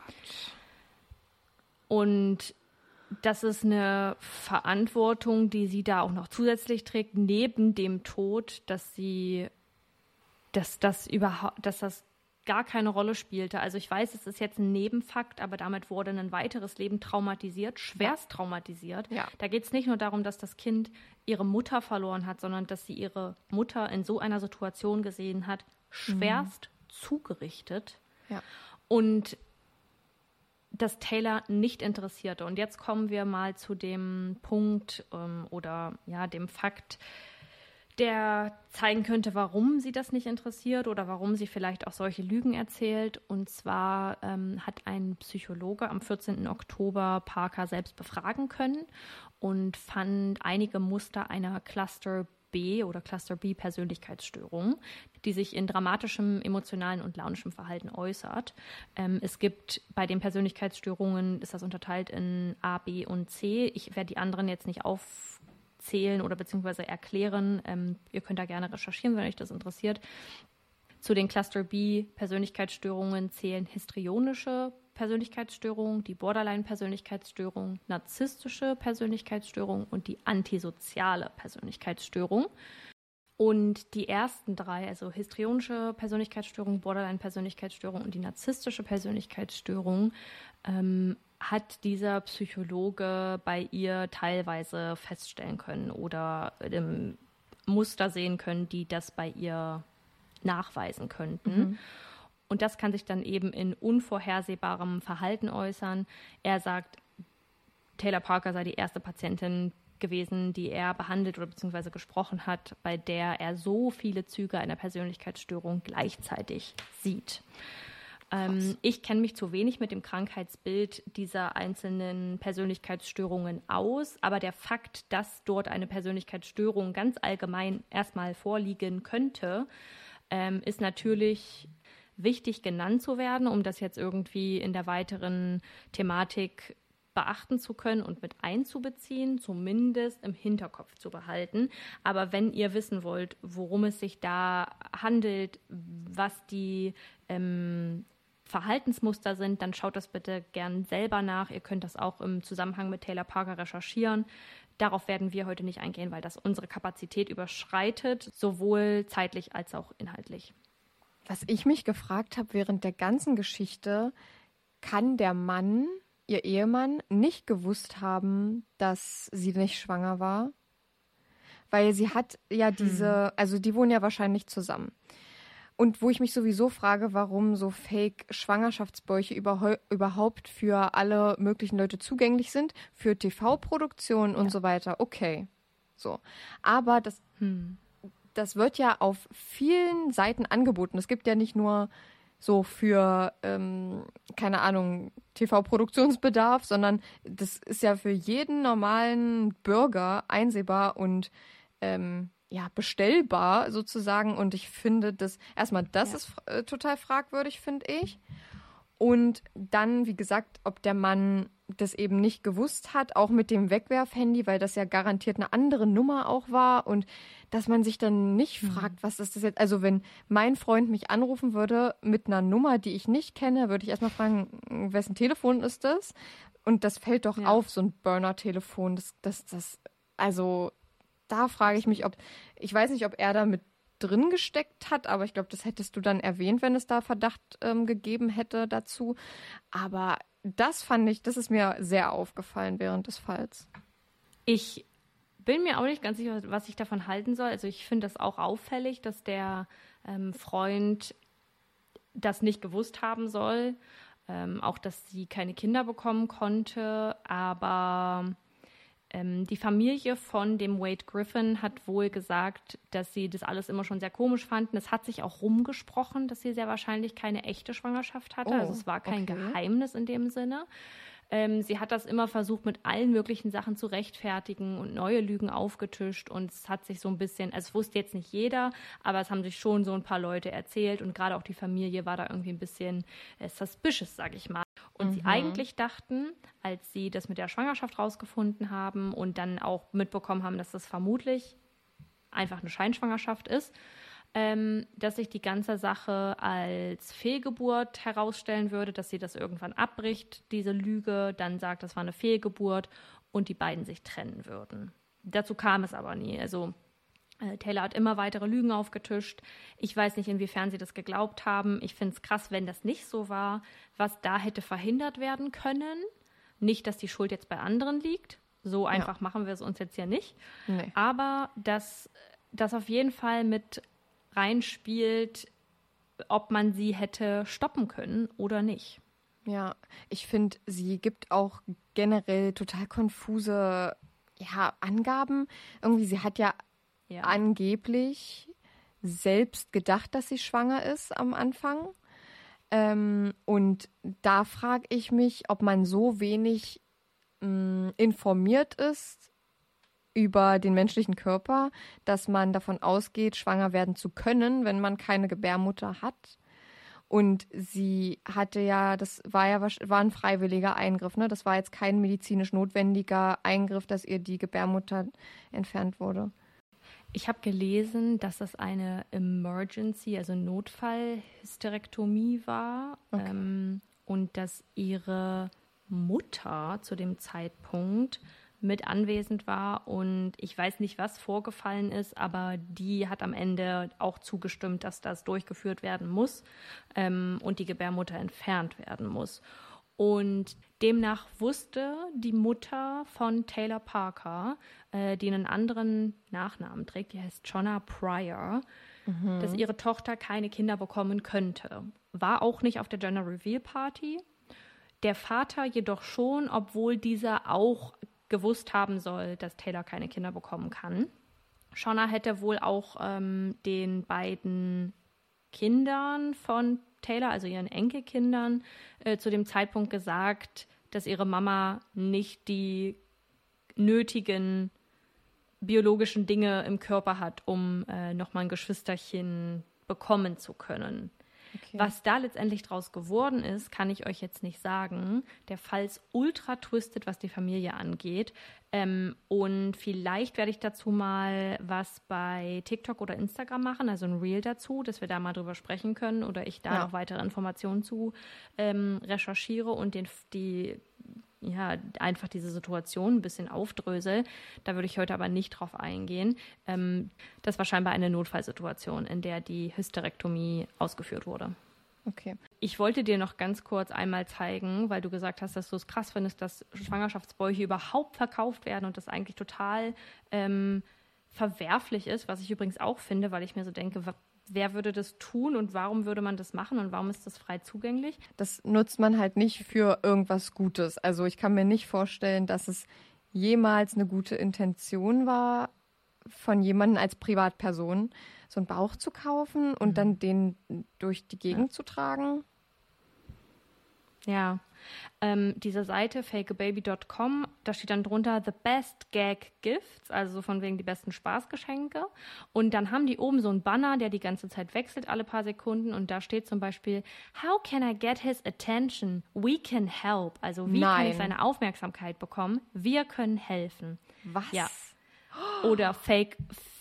S3: Und das ist eine Verantwortung, die sie da auch noch zusätzlich trägt, neben dem Tod, dass sie, dass das überhaupt, dass das gar keine Rolle spielte. Also ich weiß, es ist jetzt ein Nebenfakt, aber damit wurde ein weiteres Leben traumatisiert, schwerst traumatisiert.
S2: Ja.
S3: Da geht es nicht nur darum, dass das Kind ihre Mutter verloren hat, sondern dass sie ihre Mutter in so einer Situation gesehen hat, schwerst zugerichtet.
S2: Ja.
S3: Und das Taylor nicht interessierte. Und jetzt kommen wir mal zu dem Punkt ähm, oder ja, dem Fakt, der zeigen könnte, warum sie das nicht interessiert oder warum sie vielleicht auch solche Lügen erzählt. Und zwar ähm, hat ein Psychologe am 14. Oktober Parker selbst befragen können und fand einige Muster einer Cluster B oder Cluster B Persönlichkeitsstörung, die sich in dramatischem emotionalen und launischem Verhalten äußert. Ähm, es gibt bei den Persönlichkeitsstörungen, ist das unterteilt in A, B und C. Ich werde die anderen jetzt nicht aufzählen oder beziehungsweise erklären. Ähm, ihr könnt da gerne recherchieren, wenn euch das interessiert. Zu den Cluster B Persönlichkeitsstörungen zählen histrionische Persönlichkeitsstörung, die Borderline-Persönlichkeitsstörung, narzisstische Persönlichkeitsstörung und die antisoziale Persönlichkeitsstörung. Und die ersten drei, also histrionische Persönlichkeitsstörung, Borderline-Persönlichkeitsstörung und die narzisstische Persönlichkeitsstörung, ähm, hat dieser Psychologe bei ihr teilweise feststellen können oder ähm, Muster sehen können, die das bei ihr nachweisen könnten. Mhm. Und das kann sich dann eben in unvorhersehbarem Verhalten äußern. Er sagt, Taylor Parker sei die erste Patientin gewesen, die er behandelt oder beziehungsweise gesprochen hat, bei der er so viele Züge einer Persönlichkeitsstörung gleichzeitig sieht. Ähm, ich kenne mich zu wenig mit dem Krankheitsbild dieser einzelnen Persönlichkeitsstörungen aus, aber der Fakt, dass dort eine Persönlichkeitsstörung ganz allgemein erstmal vorliegen könnte, ähm, ist natürlich wichtig genannt zu werden, um das jetzt irgendwie in der weiteren Thematik beachten zu können und mit einzubeziehen, zumindest im Hinterkopf zu behalten. Aber wenn ihr wissen wollt, worum es sich da handelt, was die ähm, Verhaltensmuster sind, dann schaut das bitte gern selber nach. Ihr könnt das auch im Zusammenhang mit Taylor Parker recherchieren. Darauf werden wir heute nicht eingehen, weil das unsere Kapazität überschreitet, sowohl zeitlich als auch inhaltlich.
S2: Was ich mich gefragt habe während der ganzen Geschichte, kann der Mann, ihr Ehemann, nicht gewusst haben, dass sie nicht schwanger war? Weil sie hat ja diese, hm. also die wohnen ja wahrscheinlich zusammen. Und wo ich mich sowieso frage, warum so Fake-Schwangerschaftsbäuche überhaupt für alle möglichen Leute zugänglich sind, für TV-Produktionen und ja. so weiter, okay. So. Aber das hm das wird ja auf vielen Seiten angeboten. Es gibt ja nicht nur so für, ähm, keine Ahnung, TV-Produktionsbedarf, sondern das ist ja für jeden normalen Bürger einsehbar und ähm, ja, bestellbar sozusagen. Und ich finde das, erstmal, das ja. ist äh, total fragwürdig, finde ich. Und dann, wie gesagt, ob der Mann das eben nicht gewusst hat, auch mit dem Wegwerfhandy, weil das ja garantiert eine andere Nummer auch war und dass man sich dann nicht mhm. fragt, was ist das jetzt? Also wenn mein Freund mich anrufen würde mit einer Nummer, die ich nicht kenne, würde ich erstmal fragen, wessen Telefon ist das? Und das fällt doch ja. auf, so ein Burner-Telefon. Das, das, das, also da frage ich mich, ob, ich weiß nicht, ob er da mit drin gesteckt hat, aber ich glaube, das hättest du dann erwähnt, wenn es da Verdacht ähm, gegeben hätte dazu. Aber das fand ich, das ist mir sehr aufgefallen während des Falls.
S3: Ich bin mir auch nicht ganz sicher, was ich davon halten soll. Also ich finde das auch auffällig, dass der ähm, Freund das nicht gewusst haben soll. Ähm, auch, dass sie keine Kinder bekommen konnte. Aber ähm, die Familie von dem Wade Griffin hat wohl gesagt, dass sie das alles immer schon sehr komisch fanden. Es hat sich auch rumgesprochen, dass sie sehr wahrscheinlich keine echte Schwangerschaft hatte. Oh, also es war kein okay. Geheimnis in dem Sinne. Ähm, sie hat das immer versucht, mit allen möglichen Sachen zu rechtfertigen und neue Lügen aufgetischt. Und es hat sich so ein bisschen, also es wusste jetzt nicht jeder, aber es haben sich schon so ein paar Leute erzählt. Und gerade auch die Familie war da irgendwie ein bisschen äh, suspicious, sag ich mal. Und mhm. sie eigentlich dachten, als sie das mit der Schwangerschaft rausgefunden haben und dann auch mitbekommen haben, dass das vermutlich einfach eine Scheinschwangerschaft ist, ähm, dass sich die ganze Sache als Fehlgeburt herausstellen würde, dass sie das irgendwann abbricht, diese Lüge, dann sagt, das war eine Fehlgeburt und die beiden sich trennen würden. Dazu kam es aber nie. Also Taylor hat immer weitere Lügen aufgetischt. Ich weiß nicht, inwiefern sie das geglaubt haben. Ich finde es krass, wenn das nicht so war, was da hätte verhindert werden können. Nicht, dass die Schuld jetzt bei anderen liegt. So einfach ja. machen wir es uns jetzt hier nicht. Nee. Aber dass das auf jeden Fall mit reinspielt, ob man sie hätte stoppen können oder nicht.
S2: Ja, ich finde, sie gibt auch generell total konfuse ja, Angaben. Irgendwie, sie hat ja,
S3: Ja.
S2: angeblich selbst gedacht, dass sie schwanger ist am Anfang. Ähm, und da frage ich mich, ob man so wenig mh, informiert ist über den menschlichen Körper, dass man davon ausgeht, schwanger werden zu können, wenn man keine Gebärmutter hat. Und sie hatte ja, das war ja war ein freiwilliger Eingriff, ne? Das war jetzt kein medizinisch notwendiger Eingriff, dass ihr die Gebärmutter entfernt wurde.
S3: Ich habe gelesen, dass das eine Emergency, also Notfallhysterektomie war
S2: Okay.
S3: ähm, und dass ihre Mutter zu dem Zeitpunkt mit anwesend war und ich weiß nicht, was vorgefallen ist, aber die hat am Ende auch zugestimmt, dass das durchgeführt werden muss ähm, und die Gebärmutter entfernt werden muss. Und demnach wusste die Mutter von Taylor Parker, äh, die einen anderen Nachnamen trägt, die heißt Jonna Pryor, dass ihre Tochter keine Kinder bekommen könnte. War auch nicht auf der Gender Reveal Party. Der Vater jedoch schon, obwohl dieser auch gewusst haben soll, dass Taylor keine Kinder bekommen kann. Shonna hätte wohl auch ähm, den beiden Kindern von Taylor, also ihren Enkelkindern, äh, zu dem Zeitpunkt gesagt, dass ihre Mama nicht die nötigen biologischen Dinge im Körper hat, um äh, nochmal ein Geschwisterchen bekommen zu können.
S2: Okay.
S3: Was da letztendlich draus geworden ist, kann ich euch jetzt nicht sagen. Der Fall ist ultra twisted, was die Familie angeht. Ähm, und vielleicht werde ich dazu mal was bei TikTok oder Instagram machen, also ein Reel dazu, dass wir da mal drüber sprechen können oder ich da
S2: Ja.
S3: noch weitere Informationen zu ähm, recherchiere und den, die, ja, einfach diese Situation ein bisschen aufdrösel. Da würde ich heute aber nicht drauf eingehen. Ähm, das war scheinbar eine Notfallsituation, in der die Hysterektomie ausgeführt wurde.
S2: Okay.
S3: Ich wollte dir noch ganz kurz einmal zeigen, weil du gesagt hast, dass du es krass findest, dass Schwangerschaftsbäuche überhaupt verkauft werden und das eigentlich total ähm, verwerflich ist, was ich übrigens auch finde, weil ich mir so denke, wer würde das tun und warum würde man das machen und warum ist das frei zugänglich?
S2: Das nutzt man halt nicht für irgendwas Gutes. Also ich kann mir nicht vorstellen, dass es jemals eine gute Intention war, von jemandem als Privatperson so einen Bauch zu kaufen und dann den durch die Gegend zu tragen.
S3: Ja, ähm, diese Seite fakeababy.com, da steht dann drunter The Best Gag Gifts, also so von wegen die besten Spaßgeschenke. Und dann haben die oben so einen Banner, der die ganze Zeit wechselt, alle paar Sekunden. Und da steht zum Beispiel, How can I get his attention? We can help. Also wie kann
S2: Nein.
S3: ich seine Aufmerksamkeit bekommen? Wir können helfen.
S2: Was?
S3: Ja. Oder Fake,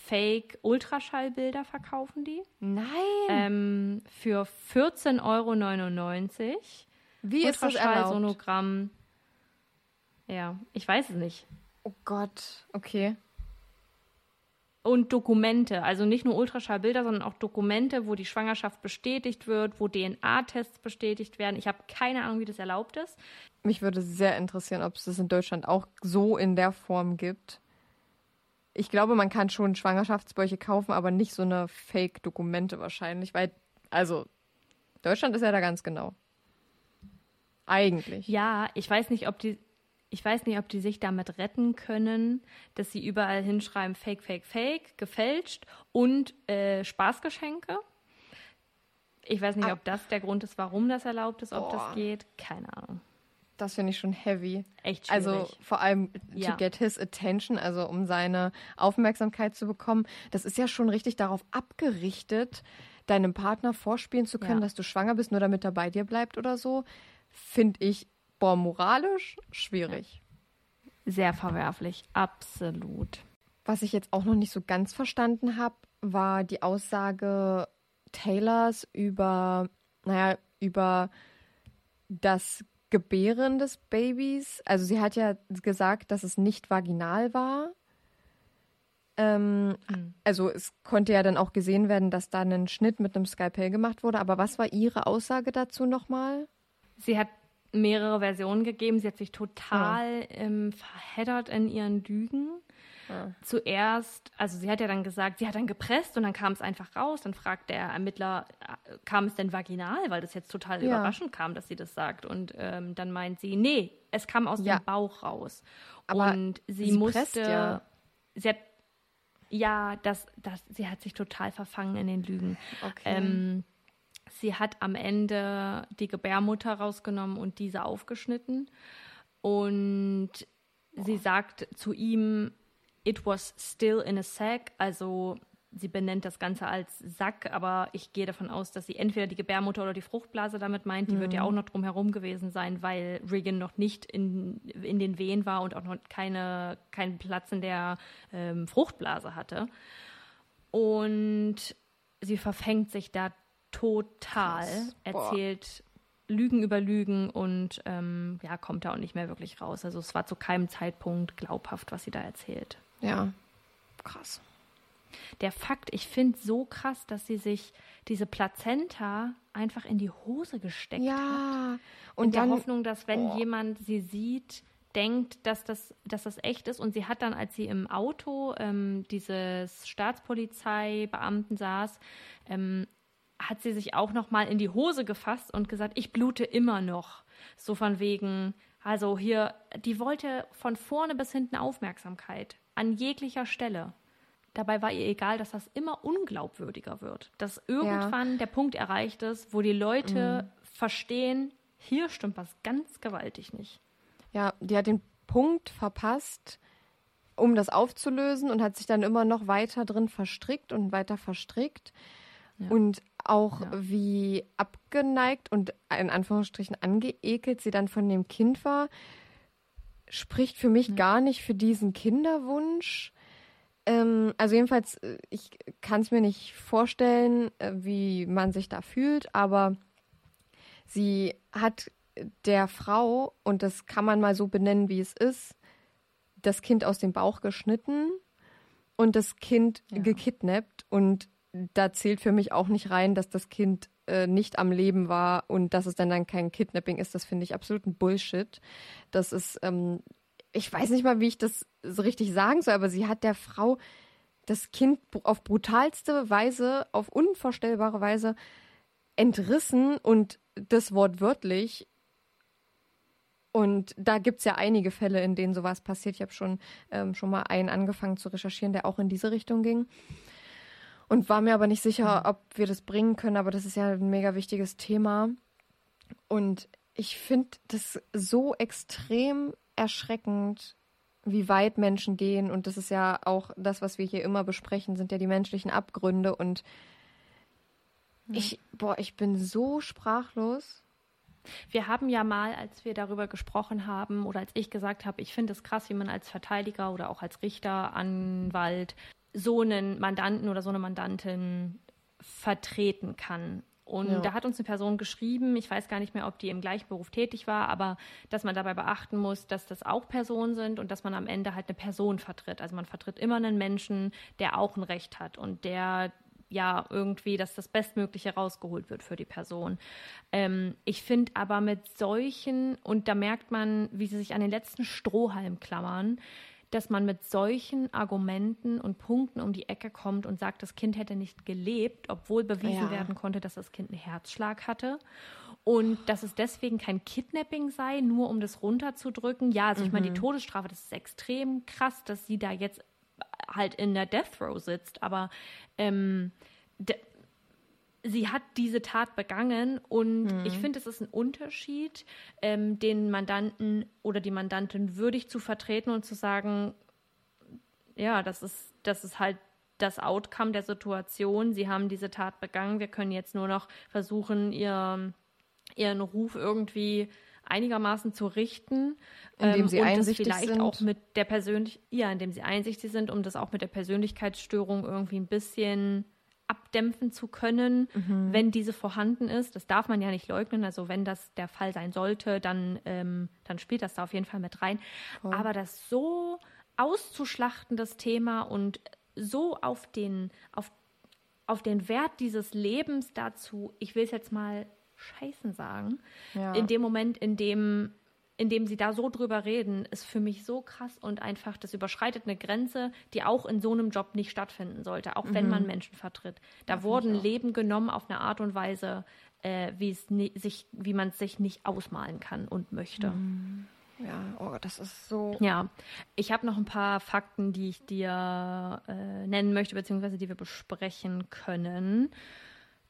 S3: Fake Ultraschallbilder verkaufen die
S2: Nein.
S3: ähm, für 14,99 Euro.
S2: Wie ist das erlaubt?
S3: Ultraschallsonogramm. Ja, ich weiß es nicht.
S2: Oh Gott. Okay.
S3: Und Dokumente, also nicht nur Ultraschallbilder, sondern auch Dokumente, wo die Schwangerschaft bestätigt wird, wo DNA-Tests bestätigt werden. Ich habe keine Ahnung, wie das erlaubt ist.
S2: Mich würde sehr interessieren, ob es das in Deutschland auch so in der Form gibt. Ich glaube, man kann schon Schwangerschaftsbäuche kaufen, aber nicht so eine Fake-Dokumente wahrscheinlich, weil, also, Deutschland ist ja da ganz genau. Eigentlich.
S3: Ja, ich weiß nicht, ob die, ich weiß nicht, ob die sich damit retten können, dass sie überall hinschreiben Fake, Fake, Fake, gefälscht und äh, Spaßgeschenke. Ich weiß nicht,
S2: Ah.
S3: ob das der Grund ist, warum das erlaubt ist, ob
S2: Boah.
S3: das geht. Keine Ahnung.
S2: Das finde ich schon heavy.
S3: Echt schwierig.
S2: Also vor allem
S3: Ja.
S2: to get his attention, also um seine Aufmerksamkeit zu bekommen. Das ist ja schon richtig darauf abgerichtet, deinem Partner vorspielen zu können,
S3: Ja.
S2: dass du schwanger bist, nur damit er bei dir bleibt oder so. Finde ich, boah, moralisch schwierig.
S3: Sehr verwerflich, absolut.
S2: Was ich jetzt auch noch nicht so ganz verstanden habe, war die Aussage Taylors über, naja, über das Gebären des Babys. Also sie hat ja gesagt, dass es nicht vaginal war. Ähm, Also es konnte ja dann auch gesehen werden, dass da ein Schnitt mit einem Skalpell gemacht wurde. Aber was war Ihre Aussage dazu nochmal?
S3: Sie hat mehrere Versionen gegeben. Sie hat sich total ähm, verheddert in ihren Lügen. zuerst, also sie hat ja dann gesagt, sie hat dann gepresst und dann kam es einfach raus. Dann fragt der Ermittler, äh, kam es denn vaginal, weil das jetzt total
S2: Ja.
S3: überraschend kam, dass sie das sagt. Und ähm, dann meint sie, nee, es kam aus
S2: Ja.
S3: dem Bauch raus.
S2: Aber
S3: und sie,
S2: sie
S3: musste,
S2: presst ja.
S3: sie hat, ja, das, das, sie hat sich total verfangen in den Lügen.
S2: Okay.
S3: Ähm, sie hat am Ende die Gebärmutter rausgenommen und diese aufgeschnitten. Und sie sagt zu ihm, it was still in a sack. Also sie benennt das Ganze als Sack, aber ich gehe davon aus, dass sie entweder die Gebärmutter oder die Fruchtblase damit meint. Die wird ja auch noch drumherum gewesen sein, weil Regan noch nicht in, in den Wehen war und auch noch keine, keinen Platz in der ähm, Fruchtblase hatte. Und sie verfängt sich da total,
S2: Krass.
S3: Erzählt Lügen über Lügen und ähm, ja, kommt da auch nicht mehr wirklich raus. Also es war zu keinem Zeitpunkt glaubhaft, was sie da erzählt.
S2: Ja. Krass.
S3: Der Fakt, ich finde so krass, dass sie sich diese Plazenta einfach in die Hose gesteckt hat.
S2: Ja.
S3: In
S2: Und
S3: der
S2: dann,
S3: Hoffnung, dass wenn
S2: Boah.
S3: jemand sie sieht, denkt, dass das, dass das echt ist. Und sie hat dann, als sie im Auto ähm, dieses Staatspolizeibeamten saß, ähm, hat sie sich auch noch mal in die Hose gefasst und gesagt, ich blute immer noch. So von wegen, also hier, die wollte von vorne bis hinten Aufmerksamkeit an jeglicher Stelle. Dabei war ihr egal, dass das immer unglaubwürdiger wird. Dass irgendwann der Punkt erreicht ist, wo die Leute verstehen, hier stimmt was ganz gewaltig nicht.
S2: ja, die hat den Punkt verpasst, um das aufzulösen und hat sich dann immer noch weiter drin verstrickt und weiter verstrickt. Und auch
S3: Ja.
S2: wie abgeneigt und in Anführungsstrichen angeekelt sie dann von dem Kind war, spricht für mich gar nicht für diesen Kinderwunsch. Ähm, also jedenfalls, äh, ich kann es mir nicht vorstellen, äh, wie man sich da fühlt, aber sie hat der Frau, und das kann man mal so benennen, wie es ist, das Kind aus dem Bauch geschnitten und das Kind
S3: Ja.
S2: gekidnappt. Und da zählt für mich auch nicht rein, dass das Kind äh, nicht am Leben war und dass es dann dann kein Kidnapping ist. Das finde ich absoluten Bullshit. Das ist, ähm, ich weiß nicht mal, wie ich das so richtig sagen soll, aber sie hat der Frau das Kind auf brutalste Weise, auf unvorstellbare Weise entrissen und das wortwörtlich. Und da gibt's ja einige Fälle, in denen sowas passiert. Ich habe schon, ähm, schon mal einen angefangen zu recherchieren, der auch in diese Richtung ging. Und war mir aber nicht sicher, ob wir das bringen können, aber das ist ja ein mega wichtiges Thema. Und ich finde das so extrem erschreckend, wie weit Menschen gehen. Und das ist ja auch das, was wir hier immer besprechen, sind ja die menschlichen Abgründe. Und ich, boah, ich bin so sprachlos.
S3: Wir haben ja mal, als wir darüber gesprochen haben oder als ich gesagt habe, ich finde es krass, wie man als Verteidiger oder auch als Richter, Anwalt so einen Mandanten oder so eine Mandantin vertreten kann. Und
S2: Ja.
S3: da hat uns eine Person geschrieben, ich weiß gar nicht mehr, ob die im gleichen Beruf tätig war, aber dass man dabei beachten muss, dass das auch Personen sind und dass man am Ende halt eine Person vertritt. Also man vertritt immer einen Menschen, der auch ein Recht hat und der ja irgendwie, dass das Bestmögliche rausgeholt wird für die Person. Ähm, ich finde aber mit solchen, und da merkt man, wie sie sich an den letzten Strohhalm klammern, dass man mit solchen Argumenten und Punkten um die Ecke kommt und sagt, das Kind hätte nicht gelebt, obwohl bewiesen
S2: Ja.
S3: werden konnte, dass das Kind einen Herzschlag hatte und dass es deswegen kein Kidnapping sei, nur um das runterzudrücken. Ja, also ich meine, die Todesstrafe, das ist extrem krass, dass sie da jetzt halt in der Death Row sitzt, aber ähm, sie hat diese Tat begangen und ich finde, es ist ein Unterschied, ähm, den Mandanten oder die Mandantin würdig zu vertreten und zu sagen, ja, das ist, das ist halt das Outcome der Situation. Sie haben diese Tat begangen. Wir können jetzt nur noch versuchen, ihr, ihren Ruf irgendwie einigermaßen zu richten.
S2: Indem
S3: ähm,
S2: sie einsichtig
S3: vielleicht
S2: sind.
S3: auch mit der Persönlich ja, indem sie einsichtig sind, um das auch mit der Persönlichkeitsstörung irgendwie ein bisschen abdämpfen zu können,
S2: Mhm.
S3: wenn diese vorhanden ist. Das darf man ja nicht leugnen. Also wenn das der Fall sein sollte, dann, ähm, dann spielt das da auf jeden Fall mit rein. Aber das so auszuschlachten, das Thema und so auf den, auf, auf den Wert dieses Lebens dazu, ich will es jetzt mal scheißen sagen,
S2: Ja.
S3: in dem Moment, in dem indem sie da so drüber reden, ist für mich so krass und einfach, das überschreitet eine Grenze, die auch in so einem Job nicht stattfinden sollte, auch wenn man Menschen vertritt. Da wurden Leben genommen auf eine Art und Weise, äh, wie es sich, wie man es sich nicht ausmalen kann und möchte.
S2: Ja, oh, das ist so.
S3: Ja, ich habe noch ein paar Fakten, die ich dir äh, nennen möchte, beziehungsweise die wir besprechen können.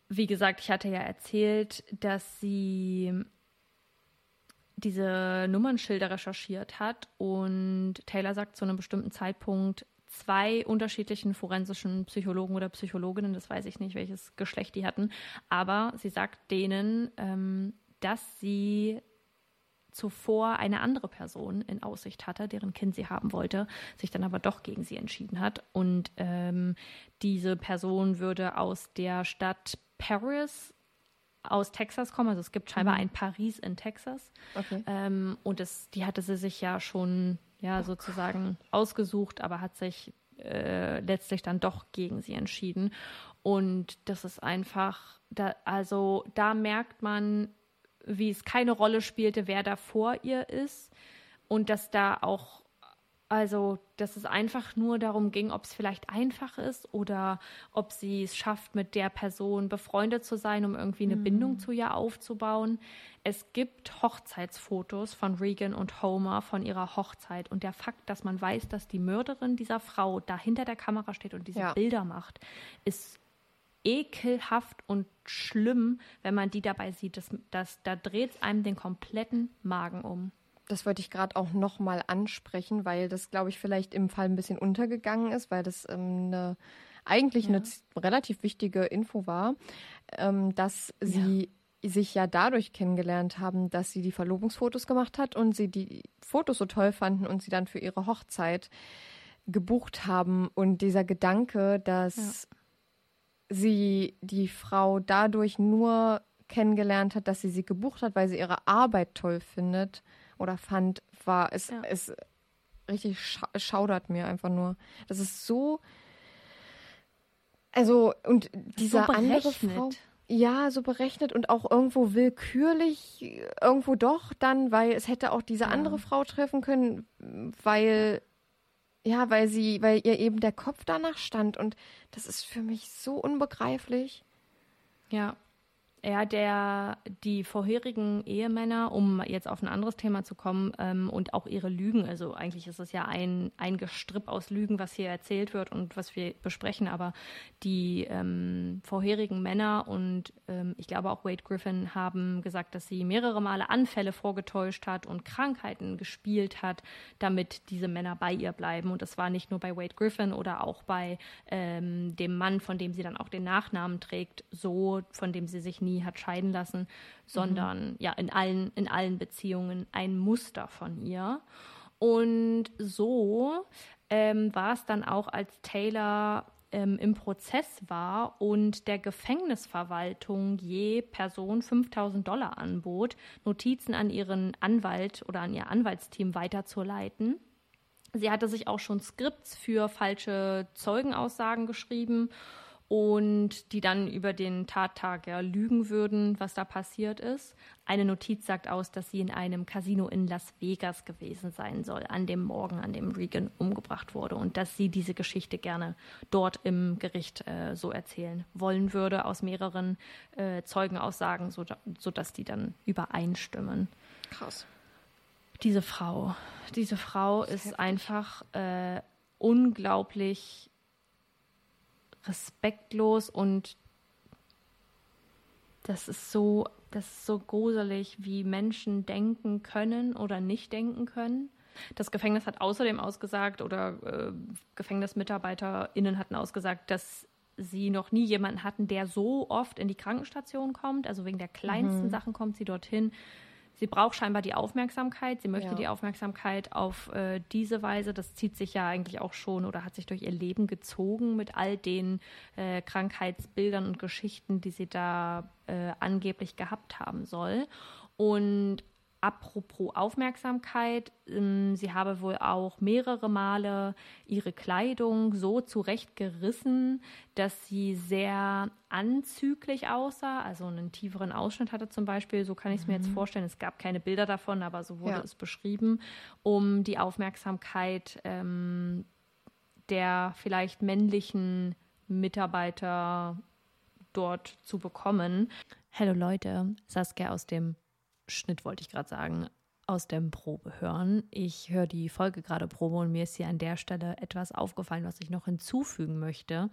S3: Wie gesagt, ich hatte ja erzählt, dass sie diese Nummernschilder recherchiert hat und Taylor sagt zu einem bestimmten Zeitpunkt zwei unterschiedlichen forensischen Psychologen oder Psychologinnen, das weiß ich nicht, welches Geschlecht die hatten, aber sie sagt denen, ähm, dass sie zuvor eine andere Person in Aussicht hatte, deren Kind sie haben wollte, sich dann aber doch gegen sie entschieden hat. Und ähm, diese Person würde aus der Stadt Paris aus Texas kommen. Also es gibt scheinbar ein Paris in Texas.
S2: Okay.
S3: Ähm, und das, die hatte sie sich ja schon ja sozusagen ausgesucht, aber hat sich äh, letztlich dann doch gegen sie entschieden. Und das ist einfach, da, also da merkt man, wie es keine Rolle spielte, wer da vor ihr ist und dass da auch, also, dass es einfach nur darum ging, ob es vielleicht einfach ist oder ob sie es schafft, mit der Person befreundet zu sein, um irgendwie eine Bindung zu ihr aufzubauen. Es gibt Hochzeitsfotos von Regan und Homer von ihrer Hochzeit und der Fakt, dass man weiß, dass die Mörderin dieser Frau da hinter der Kamera steht und diese
S2: Ja.
S3: Bilder macht, ist ekelhaft und schlimm, wenn man die dabei sieht. Das, das, da dreht es einem den kompletten Magen um.
S2: Das wollte ich gerade auch nochmal ansprechen, weil das, glaube ich, vielleicht im Fall ein bisschen untergegangen ist, weil das ähm, eine, eigentlich eine z- relativ wichtige Info war, ähm, dass sie sich ja dadurch kennengelernt haben, dass sie die Verlobungsfotos gemacht hat und sie die Fotos so toll fanden und sie dann für ihre Hochzeit gebucht haben. Und dieser Gedanke, dass sie die Frau dadurch nur kennengelernt hat, dass sie sie gebucht hat, weil sie ihre Arbeit toll findet oder fand, war es,
S3: Ja.
S2: es richtig scha schaudert mir einfach nur. Das ist so, also und dieser andere
S3: berechnet.
S2: Frau, ja, so berechnet und auch irgendwo willkürlich, irgendwo doch dann, weil es hätte auch diese andere Frau treffen können, weil ja, weil sie, weil ihr eben der Kopf danach stand und das ist für mich so unbegreiflich.
S3: Ja. Ja, der, die vorherigen Ehemänner, um jetzt auf ein anderes Thema zu kommen, ähm, und auch ihre Lügen, also eigentlich ist es ja ein, ein Gestripp aus Lügen, was hier erzählt wird und was wir besprechen, aber die ähm, vorherigen Männer und ähm, ich glaube auch Wade Griffin haben gesagt, dass sie mehrere Male Anfälle vorgetäuscht hat und Krankheiten gespielt hat, damit diese Männer bei ihr bleiben. Und das war nicht nur bei Wade Griffin oder auch bei ähm, dem Mann, von dem sie dann auch den Nachnamen trägt, so, von dem sie sich nie hat scheiden lassen, sondern ja in allen, in allen Beziehungen ein Muster von ihr. Und so ähm, war es dann auch, als Taylor ähm, im Prozess war und der Gefängnisverwaltung je Person 5000 Dollar anbot, Notizen an ihren Anwalt oder an ihr Anwaltsteam weiterzuleiten. Sie hatte sich auch schon Skripts für falsche Zeugenaussagen geschrieben und die dann über den Tattag ja lügen würden, was da passiert ist. Eine Notiz sagt aus, dass sie in einem Casino in Las Vegas gewesen sein soll, an dem Morgen, an dem Regan umgebracht wurde und dass sie diese Geschichte gerne dort im Gericht äh, so erzählen wollen würde, aus mehreren äh, Zeugenaussagen, so, sodass die dann übereinstimmen
S2: Krass.
S3: diese Frau, diese Frau ist einfach äh, unglaublich respektlos und das ist so, das ist so gruselig, wie Menschen denken können oder nicht denken können. Das Gefängnis hat außerdem ausgesagt oder äh, GefängnismitarbeiterInnen hatten ausgesagt, dass sie noch nie jemanden hatten, der so oft in die Krankenstation kommt. Also wegen der kleinsten Sachen kommt sie dorthin. Sie braucht scheinbar die Aufmerksamkeit. Sie möchte
S2: Ja.
S3: die Aufmerksamkeit auf äh, diese Weise. Das zieht sich ja eigentlich auch schon oder hat sich durch ihr Leben gezogen mit all den äh, Krankheitsbildern und Geschichten, die sie da äh, angeblich gehabt haben soll. Und apropos Aufmerksamkeit, ähm, sie habe wohl auch mehrere Male ihre Kleidung so zurechtgerissen, dass sie sehr anzüglich aussah, also einen tieferen Ausschnitt hatte zum Beispiel, so kann ich es mir jetzt vorstellen. Es gab keine Bilder davon, aber so wurde
S2: Ja.
S3: es beschrieben, um die Aufmerksamkeit ähm, der vielleicht männlichen Mitarbeiter dort zu bekommen. Hallo Leute, Saskia aus dem Schnitt wollte ich gerade sagen, aus dem Probe hören. Ich höre die Folge gerade Probe und mir ist hier an der Stelle etwas aufgefallen, was ich noch hinzufügen möchte.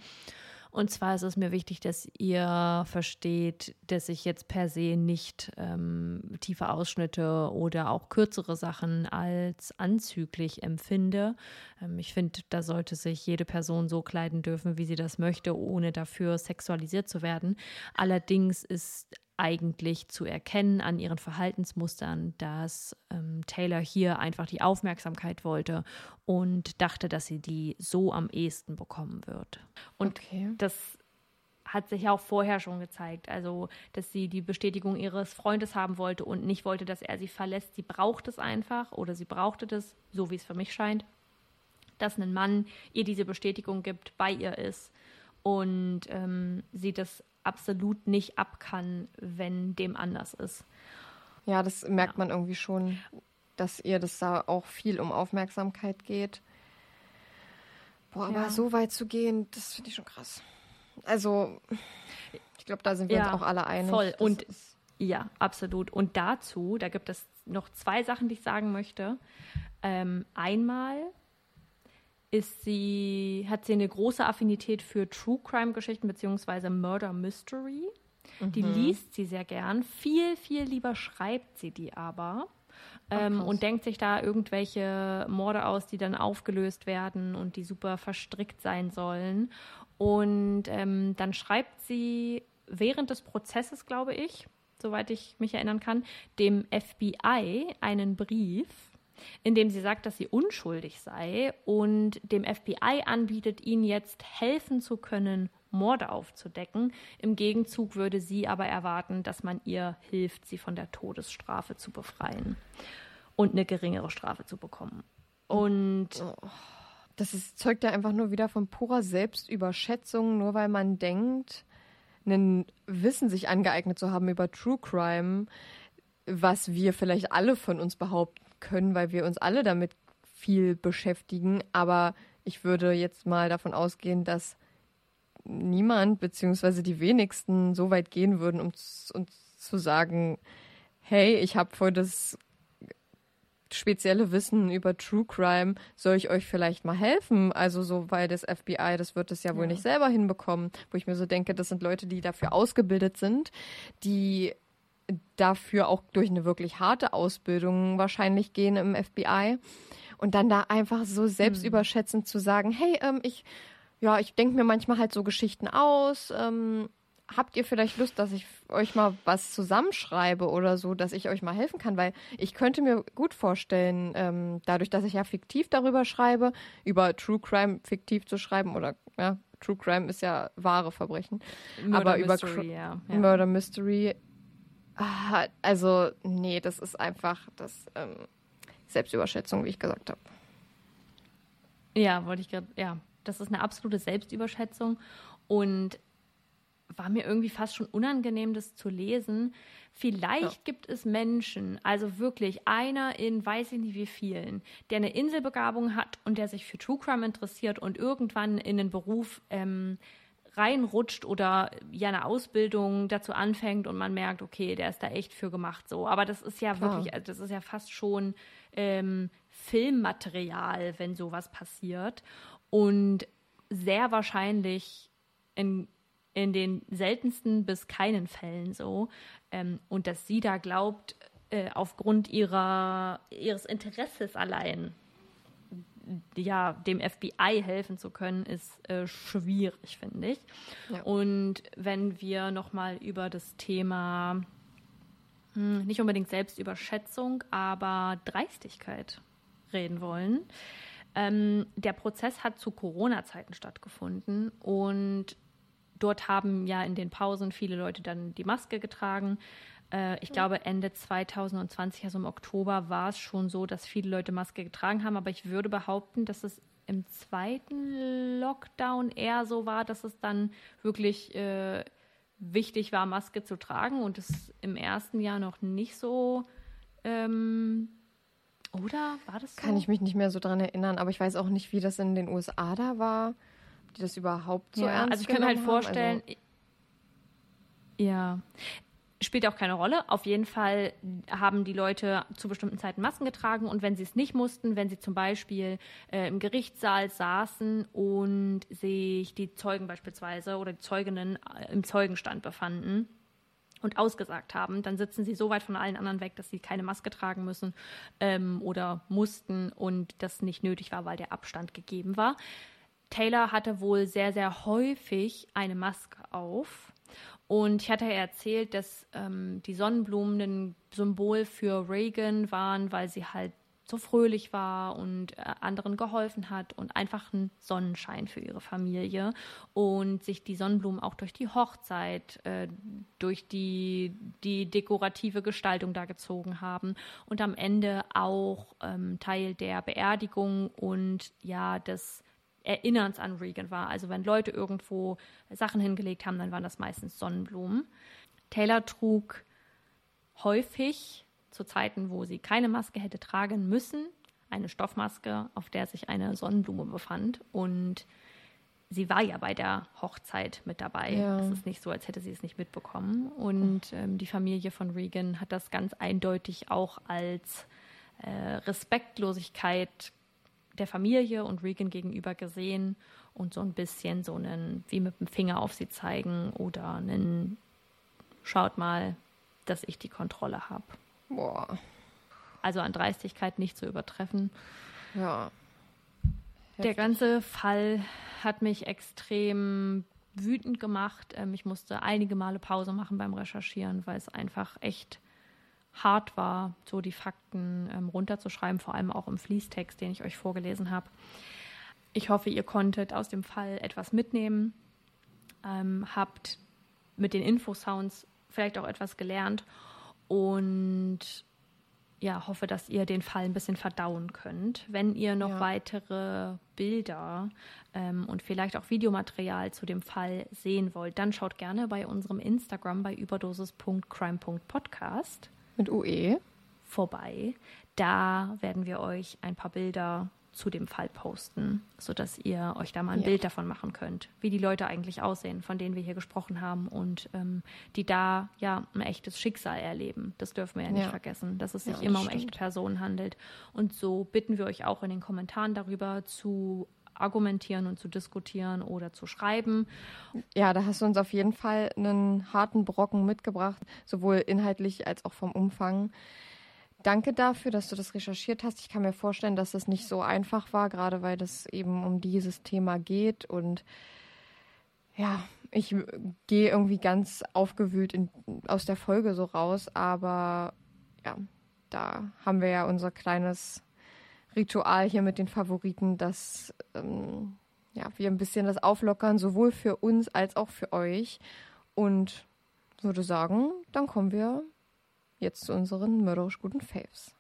S3: Und zwar ist es mir wichtig, dass ihr versteht, dass ich jetzt per se nicht ähm, tiefe Ausschnitte oder auch kürzere Sachen als anzüglich empfinde. Ähm, ich finde, da sollte sich jede Person so kleiden dürfen, wie sie das möchte, ohne dafür sexualisiert zu werden. Allerdings ist eigentlich zu erkennen an ihren Verhaltensmustern, dass ähm, Taylor hier einfach die Aufmerksamkeit wollte und dachte, dass sie die so am ehesten bekommen wird. Und
S2: Okay.
S3: das hat sich auch vorher schon gezeigt. Also, dass sie die Bestätigung ihres Freundes haben wollte und nicht wollte, dass er sie verlässt. Sie braucht es einfach oder sie brauchte das, so wie es für mich scheint, dass ein Mann ihr diese Bestätigung gibt, bei ihr ist und ähm, sie das absolut nicht ab kann, wenn dem anders ist.
S2: Ja, das merkt man irgendwie schon, dass ihr das da auch viel um Aufmerksamkeit geht. Boah, aber
S3: Ja.
S2: so weit zu gehen, das finde ich schon krass. Also, ich glaube, da sind wir
S3: Ja,
S2: uns auch alle einig.
S3: voll. Und- Ja, absolut. Und dazu, da gibt es noch zwei Sachen, die ich sagen möchte. Ähm, einmal ist sie, hat sie eine große Affinität für True Crime Geschichten beziehungsweise Murder Mystery. Die liest sie sehr gern. Viel, viel lieber schreibt sie die aber. Ähm, und denkt sich da irgendwelche Morde aus, die dann aufgelöst werden und die super verstrickt sein sollen. Und ähm, dann schreibt sie während des Prozesses, glaube ich, soweit ich mich erinnern kann, dem FBI einen Brief, in dem sie sagt, dass sie unschuldig sei und dem FBI anbietet, ihnen jetzt helfen zu können, Morde aufzudecken. Im Gegenzug würde sie aber erwarten, dass man ihr hilft, sie von der Todesstrafe zu befreien und eine geringere Strafe zu bekommen. Und
S2: Das ist, zeugt ja einfach nur wieder von purer Selbstüberschätzung, nur weil man denkt, ein Wissen sich angeeignet zu haben über True Crime, was wir vielleicht alle von uns behaupten können, weil wir uns alle damit viel beschäftigen. Aber ich würde jetzt mal davon ausgehen, dass niemand beziehungsweise die wenigsten so weit gehen würden, um uns zu sagen, hey, ich habe voll das spezielle Wissen über True Crime, soll ich euch vielleicht mal helfen? Also so, weil das FBI, das wird es ja wohl
S3: Ja.
S2: nicht selber hinbekommen, wo ich mir so denke, das sind Leute, die dafür ausgebildet sind, die dafür auch durch eine wirklich harte Ausbildung wahrscheinlich gehen im FBI und dann da einfach so selbstüberschätzend zu sagen, hey, ähm, ich, ja, ich denke mir manchmal halt so Geschichten aus, ähm, habt ihr vielleicht Lust, dass ich euch mal was zusammenschreibe oder so, dass ich euch mal helfen kann? Weil ich könnte mir gut vorstellen, ähm, dadurch, dass ich ja fiktiv darüber schreibe, über True Crime fiktiv zu schreiben oder ja, True Crime ist ja wahre Verbrechen, aber über
S3: Mystery,
S2: Cr-
S3: ja, ja.
S2: Murder Mystery, also nee, das ist einfach das ähm, Selbstüberschätzung, wie ich gesagt habe.
S3: Ja, wollte ich gerade, ja, das ist eine absolute Selbstüberschätzung und war mir irgendwie fast schon unangenehm, das zu lesen. Vielleicht
S2: Ja.
S3: gibt es Menschen, also wirklich einer in weiß ich nicht wie vielen, der eine Inselbegabung hat und der sich für True Crime interessiert und irgendwann in den Beruf ähm, reinrutscht oder ja eine Ausbildung dazu anfängt und man merkt, okay, der ist da echt für gemacht so. Aber das ist ja
S2: Klar.
S3: wirklich, also das ist ja fast schon ähm, Filmmaterial, wenn sowas passiert. Und sehr wahrscheinlich in, in den seltensten bis keinen Fällen so. Ähm, und dass sie da glaubt, äh, aufgrund ihrer, ihres Interesses allein ja, dem FBI helfen zu können, ist äh, schwierig, finde ich.
S2: Ja.
S3: Und wenn wir nochmal über das Thema hm, nicht unbedingt Selbstüberschätzung, aber Dreistigkeit reden wollen. Ähm, der Prozess hat zu Corona-Zeiten stattgefunden und dort haben ja in den Pausen viele Leute dann die Maske getragen. Äh, ich glaube, Ende 2020, also im Oktober, war es schon so, dass viele Leute Maske getragen haben. Aber ich würde behaupten, dass es im zweiten Lockdown eher so war, dass es dann wirklich äh, wichtig war, Maske zu tragen und es im ersten Jahr noch nicht so. Ähm, oder war das so?
S2: Kann ich mich nicht mehr so dran erinnern, aber ich weiß auch nicht, wie das in den USA da war. Die das überhaupt so
S3: ja,
S2: ernst
S3: also ich kann halt
S2: genommen haben.
S3: vorstellen,
S2: Also,
S3: ja, spielt auch keine Rolle. Auf jeden Fall haben die Leute zu bestimmten Zeiten Masken getragen und wenn sie es nicht mussten, wenn sie zum Beispiel äh, im Gerichtssaal saßen und sich die Zeugen beispielsweise oder die Zeuginnen äh, im Zeugenstand befanden und ausgesagt haben, dann sitzen sie so weit von allen anderen weg, dass sie keine Maske tragen müssen ähm, oder mussten und das nicht nötig war, weil der Abstand gegeben war. Taylor hatte wohl sehr, sehr häufig eine Maske auf. Und ich hatte ja erzählt, dass ähm, die Sonnenblumen ein Symbol für Reagan waren, weil sie halt so fröhlich war und äh, anderen geholfen hat und einfach ein Sonnenschein für ihre Familie und sich die Sonnenblumen auch durch die Hochzeit, äh, durch die, die dekorative Gestaltung da gezogen haben und am Ende auch ähm, Teil der Beerdigung und ja des Erinnerns an Reagan war. Also wenn Leute irgendwo Sachen hingelegt haben, dann waren das meistens Sonnenblumen. Taylor trug häufig zu Zeiten, wo sie keine Maske hätte tragen müssen, eine Stoffmaske, auf der sich eine Sonnenblume befand. Und sie war ja bei der Hochzeit mit dabei.
S2: Ja.
S3: Es ist nicht so, als hätte sie es nicht mitbekommen. Und ähm, die Familie von Reagan hat das ganz eindeutig auch als äh, Respektlosigkeit der Familie und Regan gegenüber gesehen und so ein bisschen so einen, wie mit dem Finger auf sie zeigen oder einen, schaut mal, dass ich die Kontrolle habe.
S2: boah,
S3: Also an Dreistigkeit nicht zu übertreffen.
S2: ja.
S3: Der ganze Fall hat mich extrem wütend gemacht. Ähm, ich musste einige Male Pause machen beim Recherchieren, weil es einfach echt hart war, so die Fakten ähm, runterzuschreiben, vor allem auch im Fließtext, den ich euch vorgelesen habe. Ich hoffe, ihr konntet aus dem Fall etwas mitnehmen, ähm, habt mit den Infosounds vielleicht auch etwas gelernt und ja, hoffe, dass ihr den Fall ein bisschen verdauen könnt. Wenn ihr noch
S2: Ja.
S3: weitere Bilder ähm, und vielleicht auch Videomaterial zu dem Fall sehen wollt, dann schaut gerne bei unserem Instagram bei überdosis.crime.podcast
S2: Mit. UE.
S3: vorbei. Da werden wir euch ein paar Bilder zu dem Fall posten, sodass ihr euch da mal ein
S2: Ja.
S3: Bild davon machen könnt, wie die Leute eigentlich aussehen, von denen wir hier gesprochen haben und ähm, die da ja ein echtes Schicksal erleben. Das dürfen wir ja nicht
S2: Ja.
S3: vergessen, dass es
S2: Ja,
S3: sich
S2: das
S3: immer um echte Personen handelt. Und so bitten wir euch auch in den Kommentaren darüber zu argumentieren und zu diskutieren oder zu schreiben.
S2: Ja, da hast du uns auf jeden Fall einen harten Brocken mitgebracht, sowohl inhaltlich als auch vom Umfang. Danke dafür, dass du das recherchiert hast. Ich kann mir vorstellen, dass das nicht so einfach war, gerade weil es eben um dieses Thema geht. Und ja, ich gehe irgendwie ganz aufgewühlt in, aus der Folge so raus. Aber ja, da haben wir ja unser kleines Ritual hier mit den Favoriten, dass ähm, ja, wir ein bisschen das auflockern, sowohl für uns als auch für euch. Und würde sagen, dann kommen wir jetzt zu unseren mörderisch guten Faves.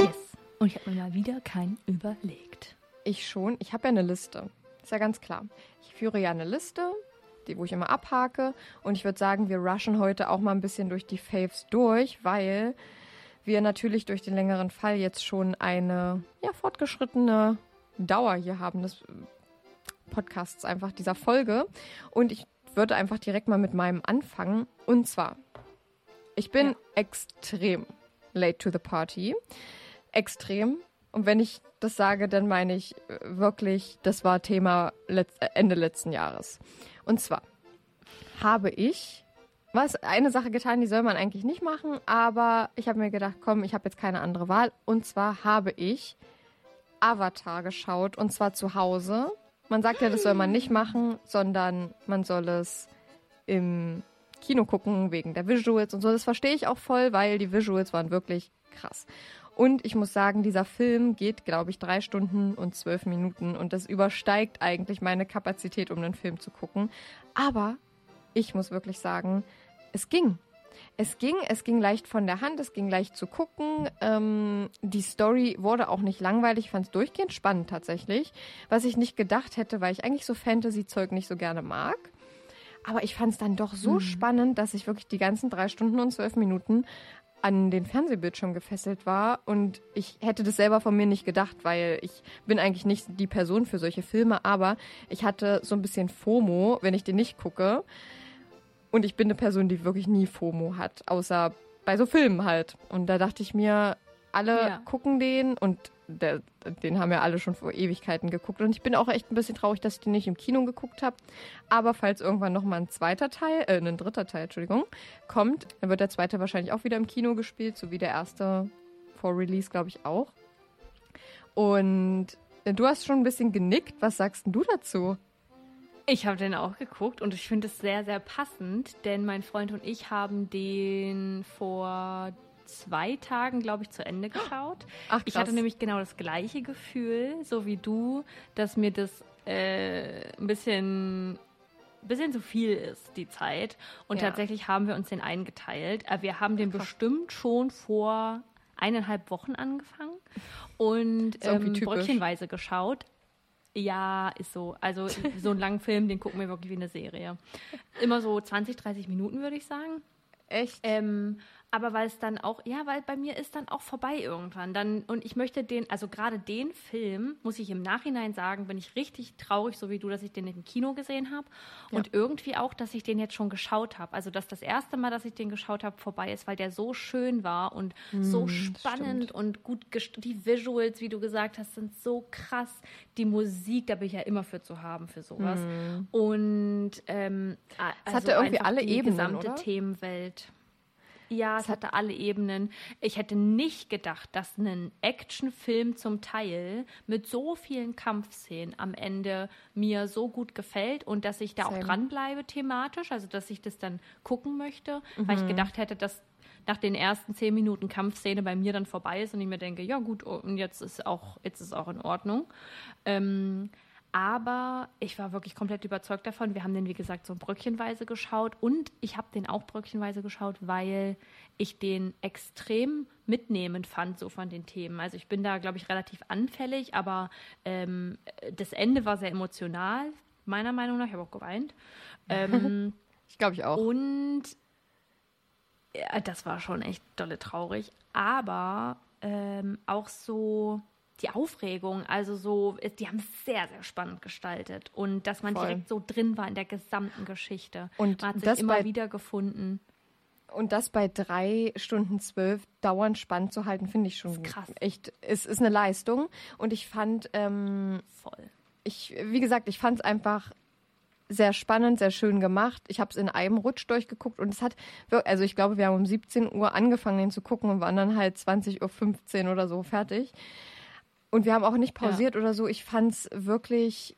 S3: Yes. Und ich habe mir mal wieder keinen überlegt.
S2: Ich schon. Ich habe ja eine Liste. Ist ja ganz klar. Ich führe ja eine Liste, die, wo ich immer abhake. Und ich würde sagen, wir rushen heute auch mal ein bisschen durch die Faves durch, weil wir natürlich durch den längeren Fall jetzt schon eine ja, fortgeschrittene Dauer hier haben des Podcasts einfach dieser Folge. Und ich würde einfach direkt mal mit meinem anfangen. Und zwar, ich bin
S3: Ja.
S2: extrem late to the party. Extrem. Und wenn ich das sage, dann meine ich äh, wirklich, das war Thema letz äh, Ende letzten Jahres. Und zwar habe ich was eine Sache getan, die soll man eigentlich nicht machen, aber ich habe mir gedacht, komm, ich habe jetzt keine andere Wahl. Und zwar habe ich Avatar geschaut und zwar zu Hause. Man sagt ja, das soll man nicht machen, sondern man soll es im Kino gucken wegen der Visuals und so. Das verstehe ich auch voll, weil die Visuals waren wirklich krass. Und ich muss sagen, dieser Film geht, glaube ich, drei Stunden und zwölf Minuten und das übersteigt eigentlich meine Kapazität, um den Film zu gucken. Aber ich muss wirklich sagen, es ging. Es ging, es ging leicht von der Hand, es ging leicht zu gucken. Ähm, die Story wurde auch nicht langweilig, ich fand es durchgehend spannend tatsächlich. Was ich nicht gedacht hätte, weil ich eigentlich so Fantasy-Zeug nicht so gerne mag. Aber ich fand es dann doch so mhm. spannend, dass ich wirklich die ganzen drei Stunden und zwölf Minuten an den Fernsehbildschirm gefesselt war und ich hätte das selber von mir nicht gedacht, weil ich bin eigentlich nicht die Person für solche Filme, aber ich hatte so ein bisschen FOMO, wenn ich den nicht gucke. Und ich bin eine Person, die wirklich nie FOMO hat, außer bei so Filmen halt. Und da dachte ich mir, alle ja. gucken den und der, den haben ja alle schon vor Ewigkeiten geguckt. Und ich bin auch echt ein bisschen traurig, dass ich den nicht im Kino geguckt habe. Aber falls irgendwann nochmal ein zweiter Teil, äh, ein dritter Teil, Entschuldigung, kommt, dann wird der zweite wahrscheinlich auch wieder im Kino gespielt, so wie der erste vor Release, glaube ich, auch. Und du hast schon ein bisschen genickt. Was sagst du dazu?
S3: Ich habe den auch geguckt und ich finde es sehr, sehr passend, denn mein Freund und ich haben den vor zwei Tagen, glaube ich, zu Ende geschaut. Ach, krass. Ich hatte nämlich genau das gleiche Gefühl, so wie du, dass mir das äh, ein bisschen bisschen zu viel ist, die Zeit. Und ja. tatsächlich haben wir uns den eingeteilt. Äh, wir haben den Krass. bestimmt schon vor eineinhalb Wochen angefangen und ähm, bröckchenweise geschaut. Ja, ist so. Also so einen langen Film, den gucken wir wirklich wie eine Serie. Immer so 20, 30 Minuten, würde ich sagen.
S2: Echt?
S3: Ähm, aber weil es dann auch, ja, weil bei mir ist dann auch vorbei irgendwann. Dann, und ich möchte den, also gerade den Film, muss ich im Nachhinein sagen, bin ich richtig traurig, so wie du, dass ich den im Kino gesehen habe. Ja. Und irgendwie auch, dass ich den jetzt schon geschaut habe. Also, dass das erste Mal, dass ich den geschaut habe, vorbei ist, weil der so schön war und mm, so spannend und gut die Visuals, wie du gesagt hast, sind so krass. Die Musik, da bin ich ja immer für zu haben, für sowas. Mm. Und ähm,
S2: also es hatte irgendwie alle
S3: die
S2: Ebenen,
S3: gesamte
S2: oder?
S3: Themenwelt. Ja, es hatte alle Ebenen. Ich hätte nicht gedacht, dass ein Actionfilm zum Teil mit so vielen Kampfszenen am Ende mir so gut gefällt und dass ich da Same. auch dranbleibe thematisch, also dass ich das dann gucken möchte, mhm. weil ich mhm. gedacht hätte, dass nach den ersten zehn Minuten Kampfszene bei mir dann vorbei ist und ich mir denke, ja gut, und jetzt ist auch, jetzt ist auch in Ordnung. Ähm, aber ich war wirklich komplett überzeugt davon. Wir haben den, wie gesagt, so bröckchenweise geschaut. Und ich habe den auch bröckchenweise geschaut, weil ich den extrem mitnehmend fand, so von den Themen. Also ich bin da, glaube ich, relativ anfällig, aber ähm, das Ende war sehr emotional, meiner Meinung nach. Ich habe auch geweint.
S2: Ähm, [LAUGHS] ich glaube ich auch.
S3: Und ja, das war schon echt dolle traurig. Aber ähm, auch so die Aufregung, also so, die haben es sehr, sehr spannend gestaltet. Und dass man Voll. direkt so drin war in der gesamten Geschichte. Und man hat sich das immer wieder gefunden.
S2: Und das bei drei Stunden zwölf dauernd spannend zu halten, finde ich schon krass. Echt, es ist eine Leistung. Und ich fand, ähm,
S3: voll.
S2: Ich, wie gesagt, ich fand es einfach sehr spannend, sehr schön gemacht. Ich habe es in einem Rutsch durchgeguckt und es hat, also ich glaube, wir haben um 17 Uhr angefangen, den zu gucken und waren dann halt 20.15 Uhr oder so fertig. Und wir haben auch nicht pausiert ja. oder so. Ich fand's wirklich,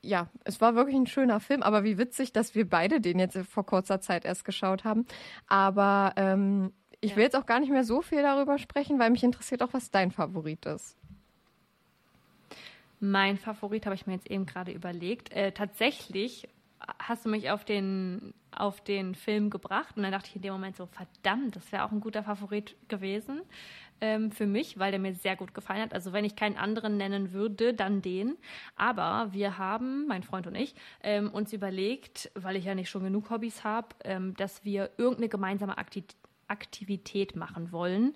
S2: ja, es war wirklich ein schöner Film, aber wie witzig, dass wir beide den jetzt vor kurzer Zeit erst geschaut haben. Aber ähm, ich ja. will jetzt auch gar nicht mehr so viel darüber sprechen, weil mich interessiert auch, was dein Favorit ist.
S3: Mein Favorit habe ich mir jetzt eben gerade überlegt. Äh, tatsächlich hast du mich auf den, auf den Film gebracht und dann dachte ich in dem Moment so, verdammt, das wäre auch ein guter Favorit gewesen ähm, für mich, weil der mir sehr gut gefallen hat. Also wenn ich keinen anderen nennen würde, dann den. Aber wir haben, mein Freund und ich, ähm, uns überlegt, weil ich ja nicht schon genug Hobbys habe, ähm, dass wir irgendeine gemeinsame Akti Aktivität machen wollen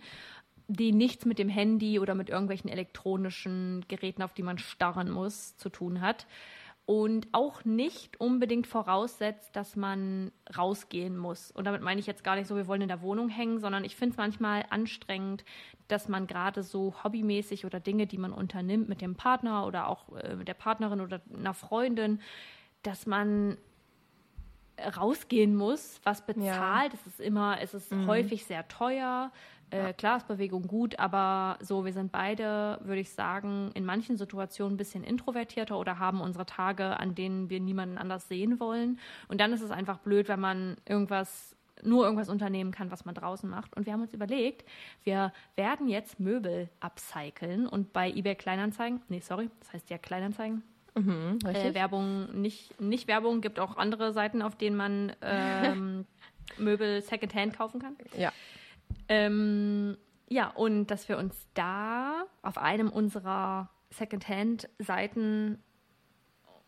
S3: die nichts mit dem Handy oder mit irgendwelchen elektronischen Geräten, auf die man starren muss, zu tun hat und auch nicht unbedingt voraussetzt, dass man rausgehen muss. Und damit meine ich jetzt gar nicht so, wir wollen in der Wohnung hängen, sondern ich finde es manchmal anstrengend, dass man gerade so hobbymäßig oder Dinge, die man unternimmt mit dem Partner oder auch äh, mit der Partnerin oder einer Freundin, dass man rausgehen muss, was bezahlt. Ja. Es ist immer, es ist mhm. häufig sehr teuer. Äh, klar ist Bewegung gut, aber so, wir sind beide, würde ich sagen, in manchen Situationen ein bisschen introvertierter oder haben unsere Tage, an denen wir niemanden anders sehen wollen. Und dann ist es einfach blöd, wenn man irgendwas nur irgendwas unternehmen kann, was man draußen macht. Und wir haben uns überlegt, wir werden jetzt Möbel upcyclen und bei eBay Kleinanzeigen, nee, sorry, das heißt ja Kleinanzeigen, äh, Werbung, nicht, nicht Werbung, gibt auch andere Seiten, auf denen man [LAUGHS] ähm, Möbel Secondhand kaufen kann.
S2: Ja.
S3: Ähm, ja, und dass wir uns da auf einem unserer Secondhand-Seiten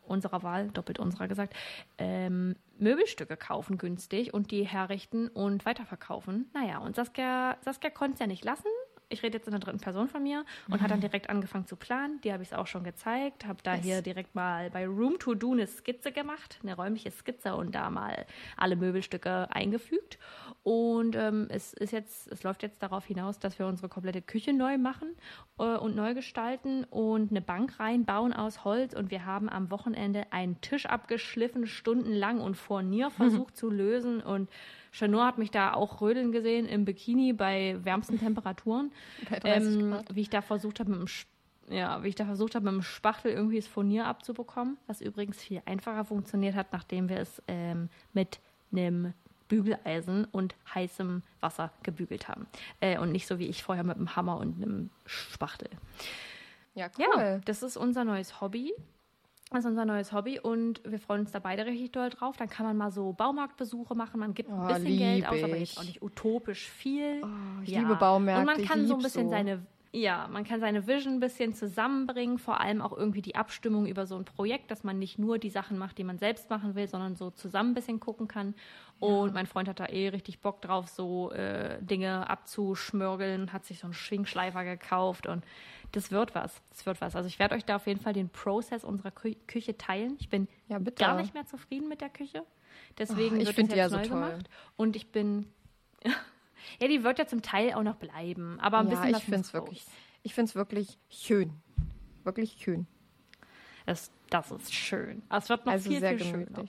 S3: unserer Wahl, doppelt unserer gesagt, ähm, Möbelstücke kaufen günstig und die herrichten und weiterverkaufen. Naja, und Saskia, Saskia konnte es ja nicht lassen. Ich rede jetzt in der dritten Person von mir und hat dann direkt angefangen zu planen. Die habe ich es auch schon gezeigt. Habe da
S2: Yes.
S3: hier direkt mal bei Room to Do eine Skizze gemacht, eine räumliche Skizze und da mal alle Möbelstücke eingefügt. Und ähm, es ist jetzt, es läuft jetzt darauf hinaus, dass wir unsere komplette Küche neu machen äh, und neu gestalten und eine Bank reinbauen aus Holz. Und wir haben am Wochenende einen Tisch abgeschliffen, stundenlang und Furnier [LAUGHS] versucht zu lösen. Und Chanor hat mich da auch rödeln gesehen im Bikini bei wärmsten Temperaturen. [LAUGHS]
S2: Bei 30
S3: Ähm,
S2: Grad.
S3: wie ich da versucht habe, mit dem ja, wie ich da versucht habe, mit dem Spachtel irgendwie das Furnier abzubekommen, was übrigens viel einfacher funktioniert hat, nachdem wir es ähm, mit einem Bügeleisen und heißem Wasser gebügelt haben. Äh, und nicht so wie ich vorher mit einem Hammer und einem Spachtel.
S2: Ja,
S3: Ja,
S2: cool.
S3: das ist unser neues Hobby. Das ist unser neues Hobby und wir freuen uns da beide richtig doll drauf. Dann kann man mal so Baumarktbesuche machen. Man gibt ein
S2: Oh,
S3: bisschen
S2: lieb
S3: Geld aus, aber jetzt auch nicht utopisch viel.
S2: Oh, ich liebe Baumärkte,
S3: Und man kann so ein bisschen
S2: so.
S3: seine, ja, man kann seine Vision ein bisschen zusammenbringen. Vor allem auch irgendwie die Abstimmung über so ein Projekt, dass man nicht nur die Sachen macht, die man selbst machen will, sondern so zusammen ein bisschen gucken kann. Und mein Freund hat da eh richtig Bock drauf, so äh, Dinge abzuschmörgeln, hat sich so einen Schwingschleifer gekauft und das wird was. Das wird was. Also ich werde euch da auf jeden Fall den Prozess unserer Kü Küche teilen. Ich bin
S2: Ja, bitte.
S3: gar nicht mehr zufrieden mit der Küche. Deswegen
S2: Oh, ich
S3: wird
S2: die
S3: jetzt
S2: ja so
S3: neu
S2: toll.
S3: gemacht. Und ich bin [LAUGHS] ja, die wird ja zum Teil auch noch bleiben, aber ein
S2: ja,
S3: bisschen
S2: ich
S3: was
S2: finde
S3: muss
S2: es wirklich, ich finde es wirklich schön. Wirklich schön.
S3: Das, das ist schön. Es wird noch
S2: also
S3: viel,
S2: sehr
S3: viel schöner.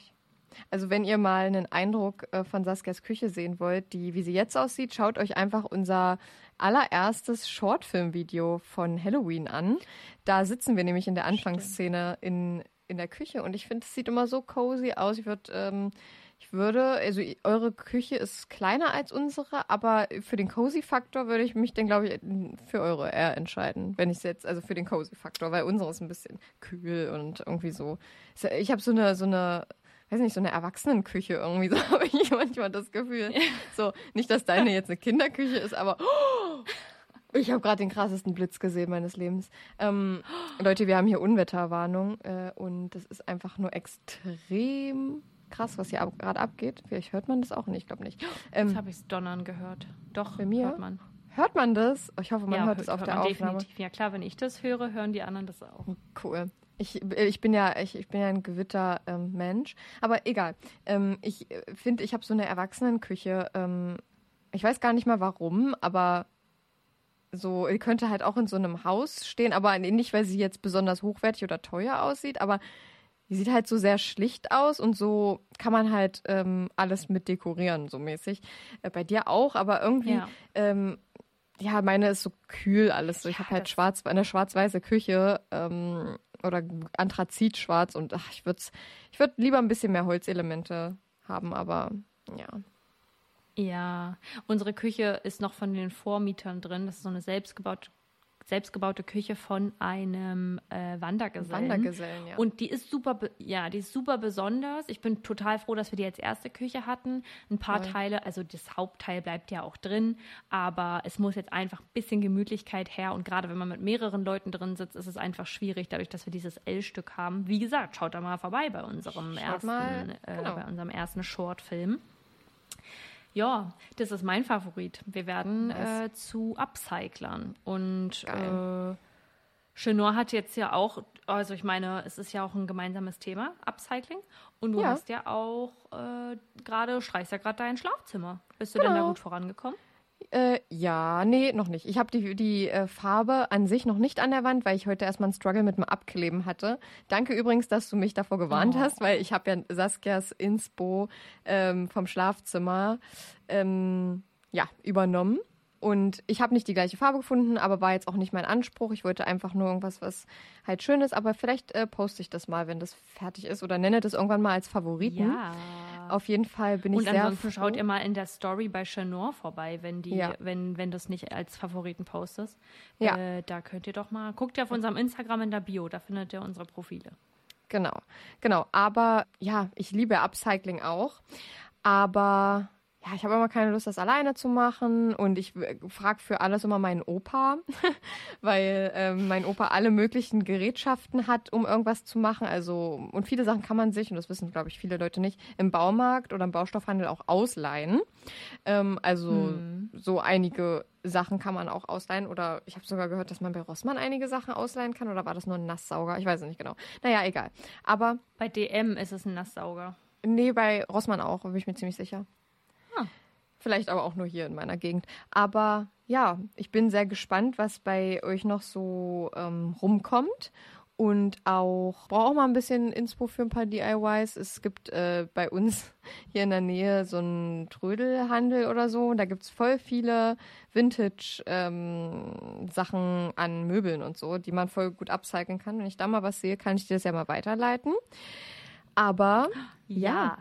S2: Also wenn ihr mal einen Eindruck äh, von Saskias Küche sehen wollt, die wie sie jetzt aussieht, schaut euch einfach unser allererstes Shortfilm-Video von Halloween an. Da sitzen wir nämlich in der Anfangsszene in, in der Küche und ich finde, es sieht immer so cozy aus. Ich würde, ähm, ich würde, also eure Küche ist kleiner als unsere, aber für den Cozy-Faktor würde ich mich dann, glaube ich, für eure eher entscheiden, wenn ich es jetzt, also für den Cozy-Faktor, weil unsere ist ein bisschen kühl und irgendwie so. Ich habe so eine, so eine, weiß nicht, so eine Erwachsenenküche irgendwie, [LAUGHS] so habe ich manchmal das Gefühl. So, nicht, dass deine jetzt eine Kinderküche ist, aber oh, ich habe gerade den krassesten Blitz gesehen meines Lebens. Ähm, Leute, wir haben hier Unwetterwarnung äh, und das ist einfach nur extrem krass, was hier ab, gerade abgeht. Vielleicht hört man das auch nicht, ich glaube nicht.
S3: Jetzt
S2: Ähm,
S3: habe ich es donnern gehört. Doch,
S2: Bei mir?
S3: hört man.
S2: hört man das? Ich hoffe, man
S3: ja,
S2: hört es auf der Aufnahme.
S3: definitiv. Ja klar, wenn ich das höre, hören die anderen das auch.
S2: Cool. Ich, ich bin ja ich, ich bin ja ein Gewitter ähm, Mensch, aber egal. Ähm, ich äh, finde, ich habe so eine Erwachsenenküche. Ähm, ich weiß gar nicht mal warum, aber so die könnte halt auch in so einem Haus stehen, aber nicht, weil sie jetzt besonders hochwertig oder teuer aussieht, aber die sieht halt so sehr schlicht aus und so kann man halt ähm, alles mit dekorieren, so mäßig. Äh, bei dir auch, aber irgendwie
S3: Ja.
S2: ähm, ja, meine ist so kühl alles. So. Ich
S3: Ja,
S2: habe halt schwarz, eine schwarz-weiße Küche ähm, oder Anthrazitschwarz und ach, ich würde ich würd lieber ein bisschen mehr Holzelemente haben, aber ja.
S3: Ja, unsere Küche ist noch von den Vormietern drin. Das ist so eine selbstgebaute, selbstgebaute Küche von einem äh, Wandergesellen.
S2: Wandergesellen, ja.
S3: Und die ist super, ja, die ist super besonders. Ich bin total froh, dass wir die als erste Küche hatten. Ein paar
S2: Voll.
S3: Teile, also das Hauptteil bleibt ja auch drin, aber es muss jetzt einfach ein bisschen Gemütlichkeit her. Und gerade wenn man mit mehreren Leuten drin sitzt, ist es einfach schwierig, dadurch, dass wir dieses L-Stück haben. Wie gesagt, schaut da mal vorbei bei unserem
S2: Schaut
S3: ersten,
S2: mal,
S3: äh,
S2: genau.
S3: bei unserem ersten Shortfilm. Ja, das ist mein Favorit. Wir werden
S2: Nice.
S3: äh, zu Upcyclern. Und äh, Chenor hat jetzt ja auch, also ich meine, es ist ja auch ein gemeinsames Thema, Upcycling. Und du
S2: Ja.
S3: hast ja auch äh, gerade, streichst ja gerade dein Schlafzimmer. Bist du denn da
S2: Genau.
S3: gut vorangekommen?
S2: Äh, ja, nee, noch nicht. Ich habe die, die äh, Farbe an sich noch nicht an der Wand, weil ich heute erstmal einen Struggle mit dem Abkleben hatte. Danke übrigens, dass du mich davor gewarnt
S3: Oh.
S2: hast, weil ich habe ja Saskias Inspo ähm, vom Schlafzimmer ähm, ja, übernommen. Und ich habe nicht die gleiche Farbe gefunden, aber war jetzt auch nicht mein Anspruch. Ich wollte einfach nur irgendwas, was halt schön ist. Aber vielleicht äh, poste ich das mal, wenn das fertig ist oder nenne das irgendwann mal als Favoriten.
S3: Ja.
S2: auf jeden Fall bin ich
S3: Und
S2: sehr
S3: ansonsten
S2: froh.
S3: schaut ihr mal in der Story bei Chanor vorbei, wenn die,
S2: Ja.
S3: wenn, wenn du es nicht als Favoriten postest.
S2: Ja.
S3: Äh, da könnt ihr doch mal, guckt ihr auf unserem Instagram in der Bio, da findet ihr unsere Profile.
S2: Genau, genau. Aber ja, ich liebe Upcycling auch. Aber ja, ich habe immer keine Lust, das alleine zu machen. Und ich frage für alles immer meinen Opa, [LAUGHS] weil ähm, mein Opa alle möglichen Gerätschaften hat, um irgendwas zu machen. Also, und viele Sachen kann man sich, und das wissen, glaube ich, viele Leute nicht, im Baumarkt oder im Baustoffhandel auch ausleihen. Ähm, also, so einige Sachen kann man auch ausleihen. Oder ich habe sogar gehört, dass man bei Rossmann einige Sachen ausleihen kann. Oder war das nur ein Nasssauger? Ich weiß es nicht genau. Naja, egal. Aber
S3: Bei DM ist es ein Nasssauger.
S2: Nee, bei Rossmann auch, bin ich mir ziemlich sicher. Vielleicht aber auch nur hier in meiner Gegend. Aber ja, ich bin sehr gespannt, was bei euch noch so ähm, rumkommt. Und auch, brauche auch mal ein bisschen Inspo für ein paar DIYs. Es gibt äh, bei uns [LAUGHS] hier in der Nähe so einen Trödelhandel oder so. Und da gibt es voll viele Vintage-Sachen an Möbeln und so, die man voll gut upcyclen kann. Wenn ich da mal was sehe, kann ich dir das ja mal weiterleiten. Aber ja,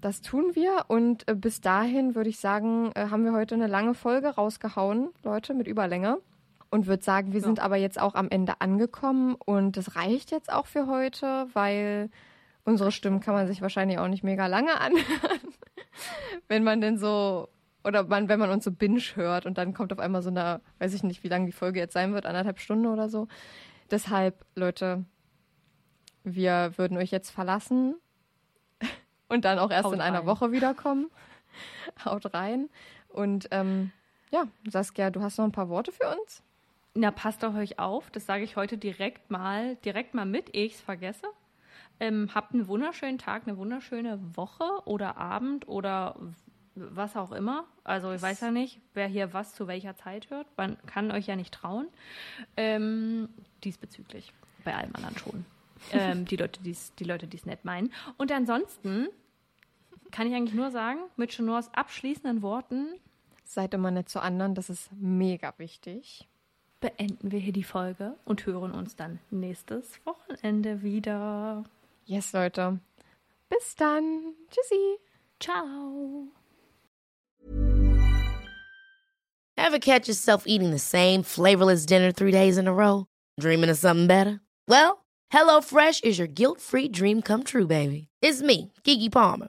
S2: das tun wir. Und äh, bis dahin würde ich sagen, äh, haben wir heute eine lange Folge rausgehauen, Leute, mit Überlänge. Und würde sagen, wir sind aber jetzt auch am Ende angekommen. Und das reicht jetzt auch für heute, weil unsere Stimmen kann man sich wahrscheinlich auch nicht mega lange anhören. [LAUGHS] wenn man denn so, oder man, wenn man uns so binge hört und dann kommt auf einmal so eine, weiß ich nicht, wie lange die Folge jetzt sein wird, anderthalb Stunden oder so. Deshalb, Leute, wir würden euch jetzt verlassen und dann auch erst
S3: Haut
S2: in einer
S3: rein.
S2: Woche wiederkommen. [LAUGHS] Haut rein. Und ähm, ja, Saskia, du hast noch ein paar Worte für uns?
S3: Na, passt auf euch auf. Das sage ich heute direkt mal, direkt mal mit, ehe ich es vergesse. Ähm, habt einen wunderschönen Tag, eine wunderschöne Woche oder Abend oder was auch immer. Also ich weiß ja nicht, wer hier was zu welcher Zeit hört. Man kann euch ja nicht trauen. Ähm, diesbezüglich. Bei allem anderen schon. [LAUGHS] ähm, die Leute, die es die Leute, die's nett meinen. Und ansonsten kann ich eigentlich nur sagen, mit Chenors abschließenden Worten
S2: Seid immer nett zu anderen, das ist mega wichtig.
S3: beenden wir hier die Folge und hören uns dann nächstes Wochenende wieder.
S2: Yes, Leute. Bis dann. Tschüssi.
S3: Ciao.
S5: Ever catch yourself eating the same flavorless dinner three days in a row? Dreaming of something better? Well, HelloFresh is your guilt-free dream come true, baby. It's me, Kiki Palmer.